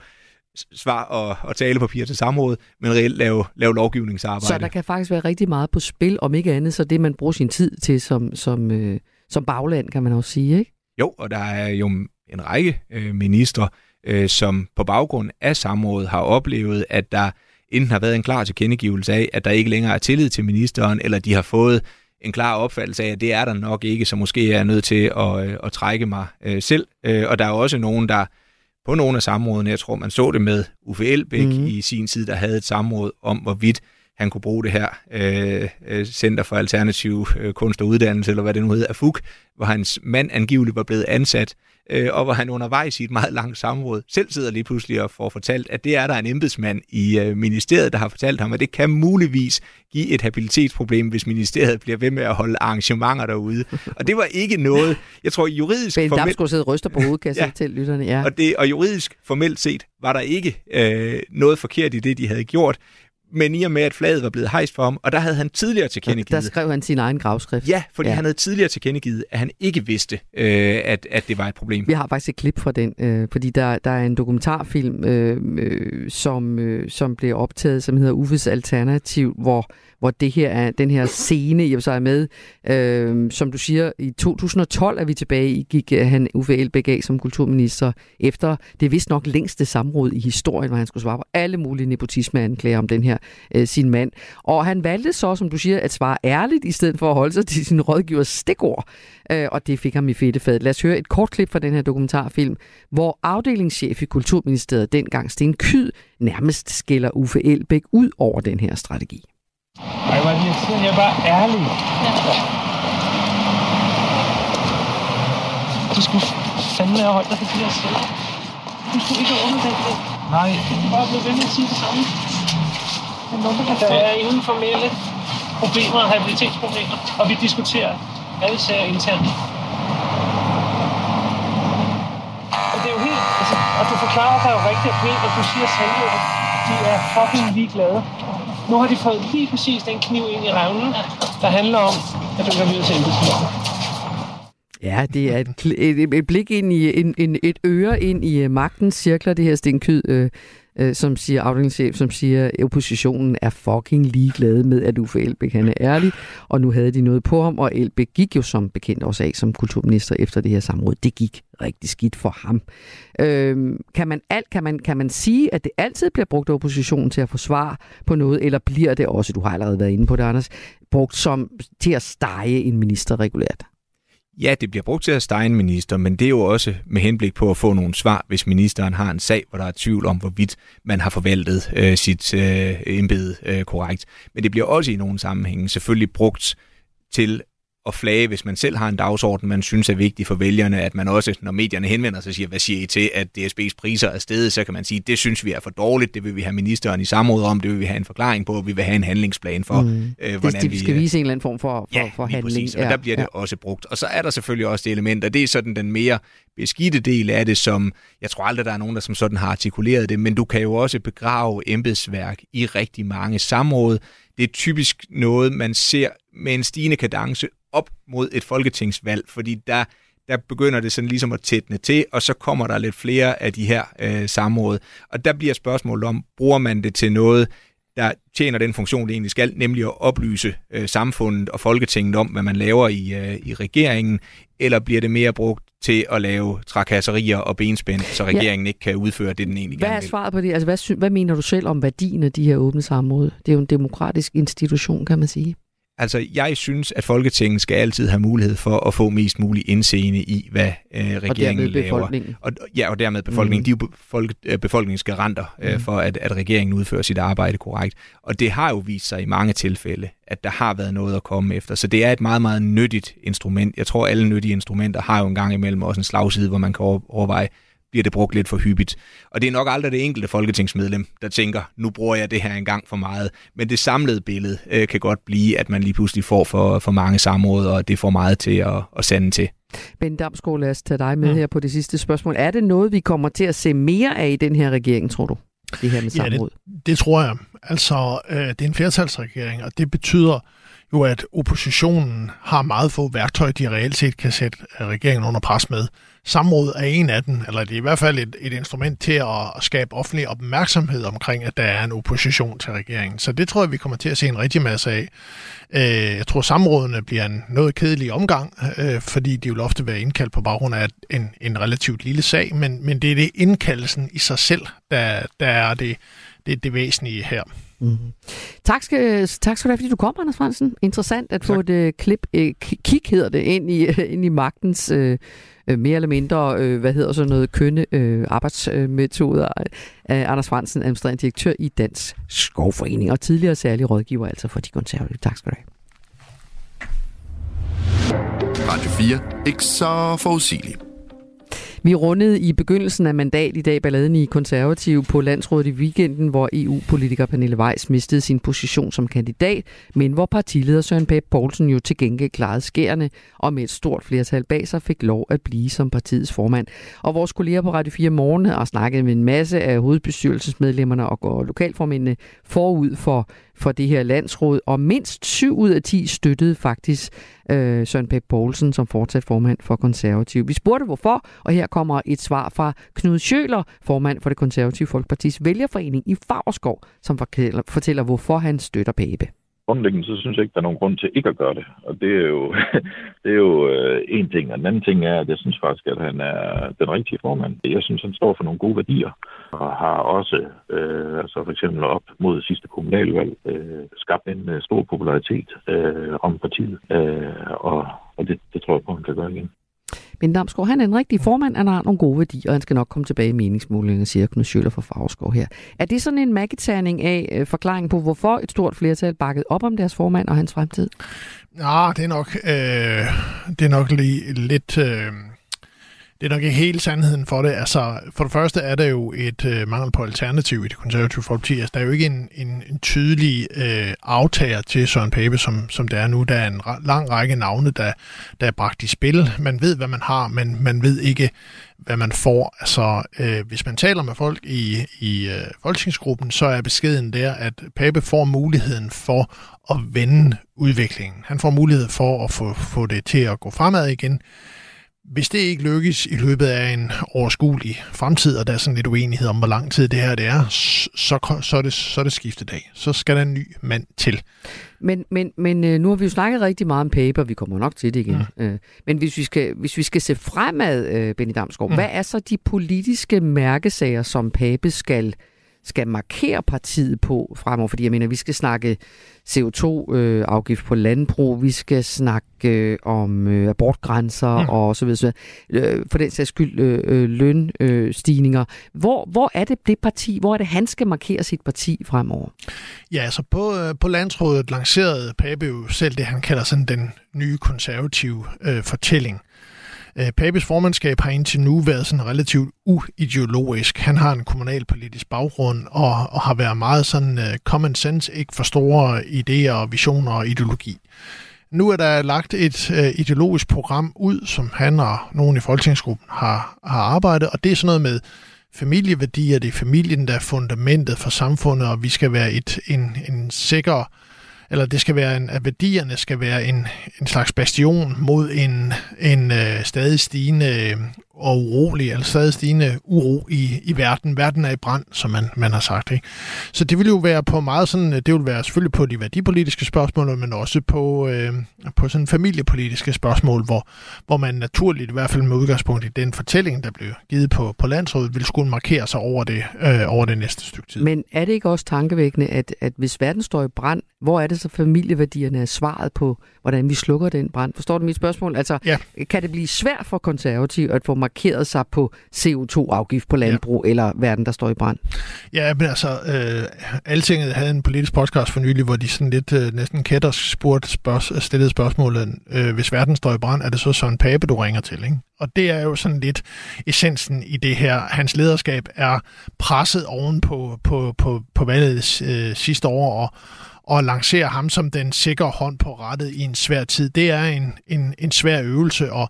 svar og, og talepapir til samrådet, men reelt lave, lave lovgivningsarbejde. Så der kan faktisk være rigtig meget på spil, om ikke andet, så det man bruger sin tid til som, som, øh, som bagland, kan man også sige, ikke? Jo, og der er jo en række øh, ministre, øh, som på baggrund af samrådet har oplevet, at der enten har været en klar tilkendegivelse af, at der ikke længere er tillid til ministeren, eller de har fået en klar opfattelse af, at det er der nok ikke, så måske er jeg nødt til at, øh, at trække mig øh, selv. Øh, og der er også nogen, der på nogle af samrådene, jeg tror man så det med Uffe Elbæk mm. i sin tid, der havde et samråd om, hvorvidt han kunne bruge det her øh, øh, Center for Alternativ øh, Kunst og Uddannelse, eller hvad det nu hedder, AFUK, hvor hans mand angiveligt var blevet ansat, øh, og hvor han undervejs i et meget langt samråd selv sidder lige pludselig og får fortalt, at det er der en embedsmand i øh, ministeriet, der har fortalt ham, at det kan muligvis give et habilitetsproblem, hvis ministeriet bliver ved med at holde arrangementer derude. Og det var ikke noget, jeg tror juridisk Ben formelt- sidder og ryster på hovedet, kan jeg ja. til lytterne. Ja. og, det, og juridisk formelt set var der ikke øh, noget forkert i det, de havde gjort. Men i og med, at flaget var blevet hejst for ham, og der havde han tidligere tilkendegivet... Der skrev han sin egen gravskrift. Ja, fordi ja. han havde tidligere tilkendegivet, at han ikke vidste, øh, at, at det var et problem. Vi har faktisk et klip fra den, øh, fordi der, der er en dokumentarfilm, øh, øh, som, øh, som blev optaget, som hedder Uffes Alternativ, hvor hvor det her er, den her scene i så er med. Øh, som du siger, i 2012 er vi tilbage i, gik øh, han Uffe Elbæk af som kulturminister efter det vist nok længste samråd i historien, hvor han skulle svare på alle mulige nepotismeanklager om den her øh, sin mand. Og han valgte så, som du siger, at svare ærligt, i stedet for at holde sig til sin rådgivers stikord. Øh, og det fik ham i fedtefad. Lad os høre et kort klip fra den her dokumentarfilm, hvor afdelingschef i Kulturministeriet dengang, Sten Kyd, nærmest skiller Uffe Elbæk ud over den her strategi. Ej, hvor er det irriterende. Jeg er bare ærlig. Ja. Du skulle fandme have holdt dig for det her selv. Du skulle ikke have underdaget det. Nej. Du bare blive ved med at sige det samme. Der er ingen formelle problemer og habilitetsproblemer, og vi diskuterer alle sager internt. Og det er jo helt, altså, og du forklarer dig jo rigtigt og pænt, og du siger sandheden. De er fucking ligeglade. Nu har de fået lige præcis den kniv ind i revnen, der handler om, at du kan videre til Ja, det er et, et, et blik ind i, en, en, et øre ind i øh, magtens cirkler, det her stenkyd, øh, øh, som siger afdelingschef, som siger, at oppositionen er fucking ligeglad med, at Uffe Elbæk han er ærlig, og nu havde de noget på ham, og Elbæk gik jo som bekendt også af som kulturminister efter det her samråd. Det gik rigtig skidt for ham. Øh, kan, man alt, kan, man, kan man sige, at det altid bliver brugt af oppositionen til at forsvare på noget, eller bliver det også, du har allerede været inde på det, Anders, brugt som til at stege en minister regulært? Ja, det bliver brugt til at stege en minister, men det er jo også med henblik på at få nogle svar, hvis ministeren har en sag, hvor der er tvivl om, hvorvidt man har forvaltet øh, sit øh, embede øh, korrekt. Men det bliver også i nogle sammenhænge selvfølgelig brugt til at flage, hvis man selv har en dagsorden, man synes er vigtig for vælgerne, at man også, når medierne henvender sig, siger, hvad siger I til, at DSB's priser er steget, så kan man sige, det synes vi er for dårligt, det vil vi have ministeren i samråd om, det vil vi have en forklaring på, vi vil have en handlingsplan for, mm. øh, hvordan det, vi... skal vise en eller anden form for, for, ja, for handling. Præcis, og ja, der bliver ja. det også brugt. Og så er der selvfølgelig også det element, og det er sådan den mere beskidte del af det, som jeg tror aldrig, der er nogen, der som sådan har artikuleret det, men du kan jo også begrave embedsværk i rigtig mange samråd. Det er typisk noget, man ser med en stigende kadence op mod et folketingsvalg, fordi der, der begynder det sådan ligesom at tætne til, og så kommer der lidt flere af de her øh, samråd. Og der bliver spørgsmålet om, bruger man det til noget, der tjener den funktion, det egentlig skal, nemlig at oplyse øh, samfundet og Folketinget om, hvad man laver i, øh, i regeringen, eller bliver det mere brugt til at lave trakasserier og benspænd, så regeringen ja. ikke kan udføre det, den egentlig hvad gerne vil. Hvad er svaret på det? Altså, hvad, hvad mener du selv om værdien af de her åbne samråd? Det er jo en demokratisk institution, kan man sige. Altså, jeg synes, at Folketinget skal altid have mulighed for at få mest mulig indseende i, hvad øh, regeringen og laver. Befolkningen. Og, ja, og dermed befolkningen. Mm. De er jo befolk, øh, befolkningsgaranter øh, mm. for, at, at regeringen udfører sit arbejde korrekt. Og det har jo vist sig i mange tilfælde, at der har været noget at komme efter. Så det er et meget, meget nyttigt instrument. Jeg tror, alle nyttige instrumenter har jo en gang imellem også en slagside, hvor man kan overveje, bliver det brugt lidt for hyppigt. Og det er nok aldrig det enkelte folketingsmedlem, der tænker, nu bruger jeg det her en gang for meget. Men det samlede billede øh, kan godt blive, at man lige pludselig får for, for mange samråd, og det får meget til at, at sande til. Ben Damsgaard, lad os tage dig med ja. her på det sidste spørgsmål. Er det noget, vi kommer til at se mere af i den her regering, tror du? Det her med samråd? Ja, det, det tror jeg. Altså, øh, det er en flertalsregering, og det betyder, jo, at oppositionen har meget få værktøjer, de reelt set kan sætte regeringen under pres med. Samråd er en af dem, eller det er i hvert fald et, et instrument til at, skabe offentlig opmærksomhed omkring, at der er en opposition til regeringen. Så det tror jeg, vi kommer til at se en rigtig masse af. Øh, jeg tror, samrådene bliver en noget kedelig omgang, øh, fordi de vil ofte være indkaldt på baggrund af en, en relativt lille sag, men, men det er det indkaldelsen i sig selv, der, der er det, det, det væsentlige her. Mm-hmm. Tak, skal, tak skal du have, fordi du kom, Anders Fransen. Interessant at tak. få et uh, klip, uh, kig hedder det, ind i, uh, (laughs) ind i magtens uh, mere eller mindre, uh, hvad hedder så noget, kønne uh, arbejdsmetoder. Uh, Anders Fransen, administrerende direktør i Dansk Skovforening, og tidligere særlig rådgiver altså for de konservative. Tak skal du have. Radio 4. Ikke så forudsigeligt. Vi rundede i begyndelsen af mandat i dag balladen i konservativ på landsrådet i weekenden, hvor EU-politiker Pernille Weiss mistede sin position som kandidat, men hvor partileder Søren Pape Poulsen jo til gengæld klarede skærende og med et stort flertal bag sig fik lov at blive som partiets formand. Og vores kolleger på Radio 4 Morgen har snakket med en masse af hovedbestyrelsesmedlemmerne og lokalformændene forud for, for det her landsråd, og mindst 7 ud af 10 støttede faktisk øh, Søren Pape Poulsen som fortsat formand for konservativ. Vi spurgte hvorfor, og her kommer et svar fra Knud Sjøler, formand for det konservative Folkepartis vælgerforening i Favrskov, som fortæller, fortæller hvorfor han støtter Pape grundlæggende, så synes jeg ikke, der er nogen grund til ikke at gøre det. Og det er jo, (laughs) det er jo øh, en ting. Og den anden ting er, at jeg synes faktisk, at han er den rigtige formand. Jeg synes, han står for nogle gode værdier, og har også, øh, altså for eksempel op mod sidste kommunalvalg, øh, skabt en øh, stor popularitet øh, om partiet. Øh, og og det, det tror jeg på, han kan gøre igen. Men Damsgaard, han er en rigtig formand, han har nogle gode værdier, og han skal nok komme tilbage i meningsmålingen, siger Knud Schøller fra Favreskov her. Er det sådan en magiterning af øh, forklaringen på, hvorfor et stort flertal bakket op om deres formand og hans fremtid? Ja, det er nok, øh, det er nok lige lidt... Øh det er nok ikke helt sandheden for det. Altså, for det første er der jo et øh, mangel på alternativ i det konservative folkeparti. Altså, der er jo ikke en, en, en tydelig øh, aftager til Søren Pape, som, som det er nu. Der er en lang række navne, der, der er bragt i spil. Man ved, hvad man har, men man ved ikke, hvad man får. Altså, øh, hvis man taler med folk i, i øh, folketingsgruppen, så er beskeden der, at Pape får muligheden for at vende udviklingen. Han får mulighed for at få, få det til at gå fremad igen. Hvis det ikke lykkes i løbet af en overskuelig fremtid, og der er sådan lidt uenighed om, hvor lang tid det her det er, så, så, er, det, så er det skiftedag. Så skal der en ny mand til. Men, men, men øh, nu har vi jo snakket rigtig meget om paper, vi kommer nok til det igen. Mm. Øh, men hvis vi, skal, hvis vi skal se fremad, øh, Benny Damsgaard, mm. hvad er så de politiske mærkesager, som Pape skal skal markere partiet på fremover, fordi jeg mener, vi skal snakke CO2-afgift øh, på landbrug, vi skal snakke øh, om øh, abortgrænser mm. og så videre, så videre. For den sags skyld lønstigninger. Hvor, hvor er det det parti, hvor er det han skal markere sit parti fremover? Ja, altså på, på landsrådet lancerede Pape jo selv det, han kalder sådan den nye konservative øh, fortælling. Øh, Papes formandskab har indtil nu været sådan relativt uideologisk. Han har en kommunalpolitisk baggrund og, og har været meget sådan øh, common sense, ikke for store idéer og visioner og ideologi. Nu er der lagt et øh, ideologisk program ud, som han og nogen i folketingsgruppen har, har arbejdet, og det er sådan noget med familieværdier, det er familien, der er fundamentet for samfundet, og vi skal være et, en, en sikker eller det skal være en, at værdierne skal være en, en slags bastion mod en, en øh, stadig stigende øh, og urolig, eller stadig stigende uro i, i verden. Verden er i brand, som man, man har sagt. Ikke? Så det vil jo være på meget sådan, det vil være selvfølgelig på de værdipolitiske spørgsmål, men også på, øh, på sådan familiepolitiske spørgsmål, hvor, hvor man naturligt, i hvert fald med udgangspunkt i den fortælling, der blev givet på, på landsrådet, vil skulle markere sig over det, øh, over det næste stykke tid. Men er det ikke også tankevækkende, at, at hvis verden står i brand, hvor er det så familieværdierne er svaret på, hvordan vi slukker den brand? Forstår du mit spørgsmål? Altså, ja. kan det blive svært for konservative at få markeret sig på CO2-afgift på landbrug ja. eller verden, der står i brand? Ja, men altså, øh, Altinget havde en politisk podcast for nylig, hvor de sådan lidt øh, næsten kætter spurgt, spørg, stillede spørgsmålet, øh, hvis verden står i brand, er det så Søren Pape, du ringer til, ikke? Og det er jo sådan lidt essensen i det her. Hans lederskab er presset oven på, på, på, på valget øh, sidste år, og, og lancere ham som den sikre hånd på rettet i en svær tid, det er en, en, en svær øvelse, og,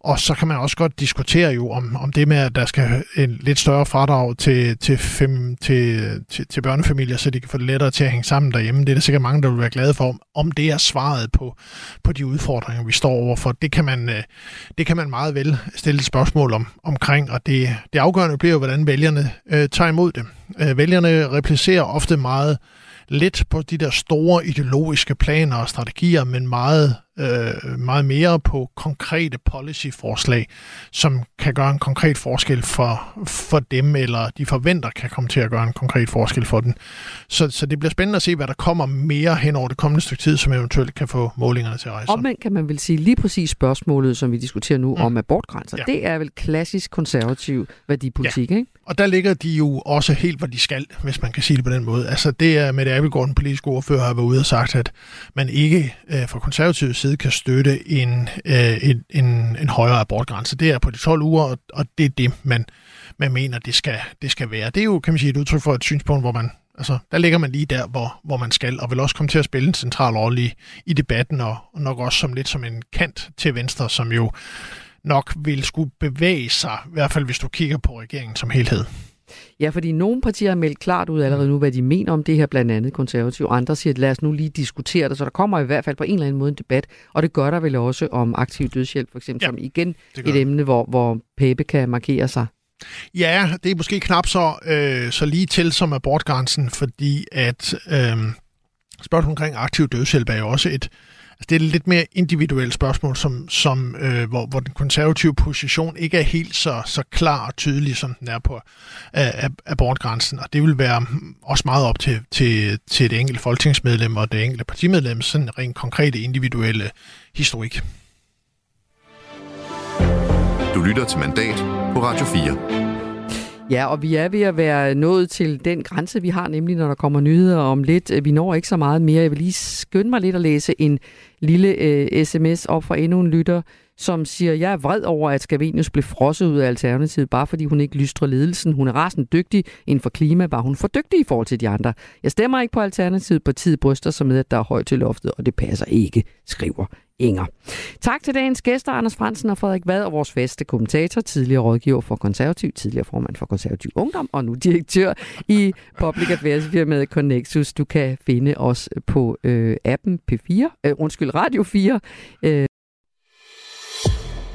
og så kan man også godt diskutere jo om, om det med, at der skal en lidt større fradrag til, til, fem, til, til, til børnefamilier, så de kan få det lettere til at hænge sammen derhjemme. Det er der sikkert mange, der vil være glade for, om det er svaret på, på de udfordringer, vi står overfor. Det kan man, øh, det kan man meget vel stille et spørgsmål om, omkring, og det, det afgørende bliver jo, hvordan vælgerne øh, tager imod det. Øh, vælgerne replicerer ofte meget lidt på de der store ideologiske planer og strategier, men meget øh, meget mere på konkrete policyforslag, som kan gøre en konkret forskel for, for dem, eller de forventer kan komme til at gøre en konkret forskel for den. Så, så det bliver spændende at se, hvad der kommer mere hen over det kommende stykke tid, som eventuelt kan få målingerne til at rejse. Omvendt kan man vel sige lige præcis spørgsmålet, som vi diskuterer nu, mm. om abortgrænser. Ja. Det er vel klassisk konservativ værdipolitik, ja. ikke? Og der ligger de jo også helt, hvor de skal, hvis man kan sige det på den måde. Altså det er med det Abelgaard, den politiske ordfører, har været ude og sagt, at man ikke øh, fra konservativ side kan støtte en, øh, en, en, en højere abortgrænse. Det er på de 12 uger, og, og det er det, man, man mener, det skal, det skal være. Det er jo, kan man sige, et udtryk for et synspunkt, hvor man, altså, der ligger man lige der, hvor, hvor man skal, og vil også komme til at spille en central rolle i, i debatten, og, og nok også som lidt som en kant til venstre, som jo nok vil skulle bevæge sig, i hvert fald hvis du kigger på regeringen som helhed. Ja, fordi nogle partier har meldt klart ud allerede nu, hvad de mener om det her, blandt andet konservative. Andre siger, at lad os nu lige diskutere det, så der kommer i hvert fald på en eller anden måde en debat, og det gør der vel også om aktiv dødshjælp, for eksempel, ja, som igen et emne, hvor, hvor Pape kan markere sig. Ja, det er måske knap så, øh, så lige til som abortgrænsen, fordi at øh, spørgsmålet omkring aktiv dødshjælp er jo også et, Altså, det er et lidt mere individuelt spørgsmål, som, som, øh, hvor, hvor den konservative position ikke er helt så, så klar og tydelig, som den er på øh, abortgrænsen. Og det vil være også meget op til, til, til det enkelte folketingsmedlem og det enkelte partimedlem, sådan rent konkrete individuelle historik. Du lytter til Mandat på Radio 4. Ja, og vi er ved at være nået til den grænse, vi har, nemlig når der kommer nyheder om lidt. Vi når ikke så meget mere. Jeg vil lige skynde mig lidt at læse en lille øh, sms op fra endnu en lytter, som siger, jeg er vred over, at Skavenius blev frosset ud af Alternativet, bare fordi hun ikke lystrer ledelsen. Hun er rasende dygtig inden for klima, var hun for dygtig i forhold til de andre. Jeg stemmer ikke på Alternativet. Partiet bryster sig med, at der er højt til loftet, og det passer ikke, skriver Inger. Tak til dagens gæster, Anders Fransen og Frederik Vad, og vores faste kommentator, tidligere rådgiver for konservativ, tidligere formand for konservativ ungdom, og nu direktør i Public Affairs firmaet Connexus. Du kan finde os på øh, appen P4, øh, undskyld, Radio 4. Øh.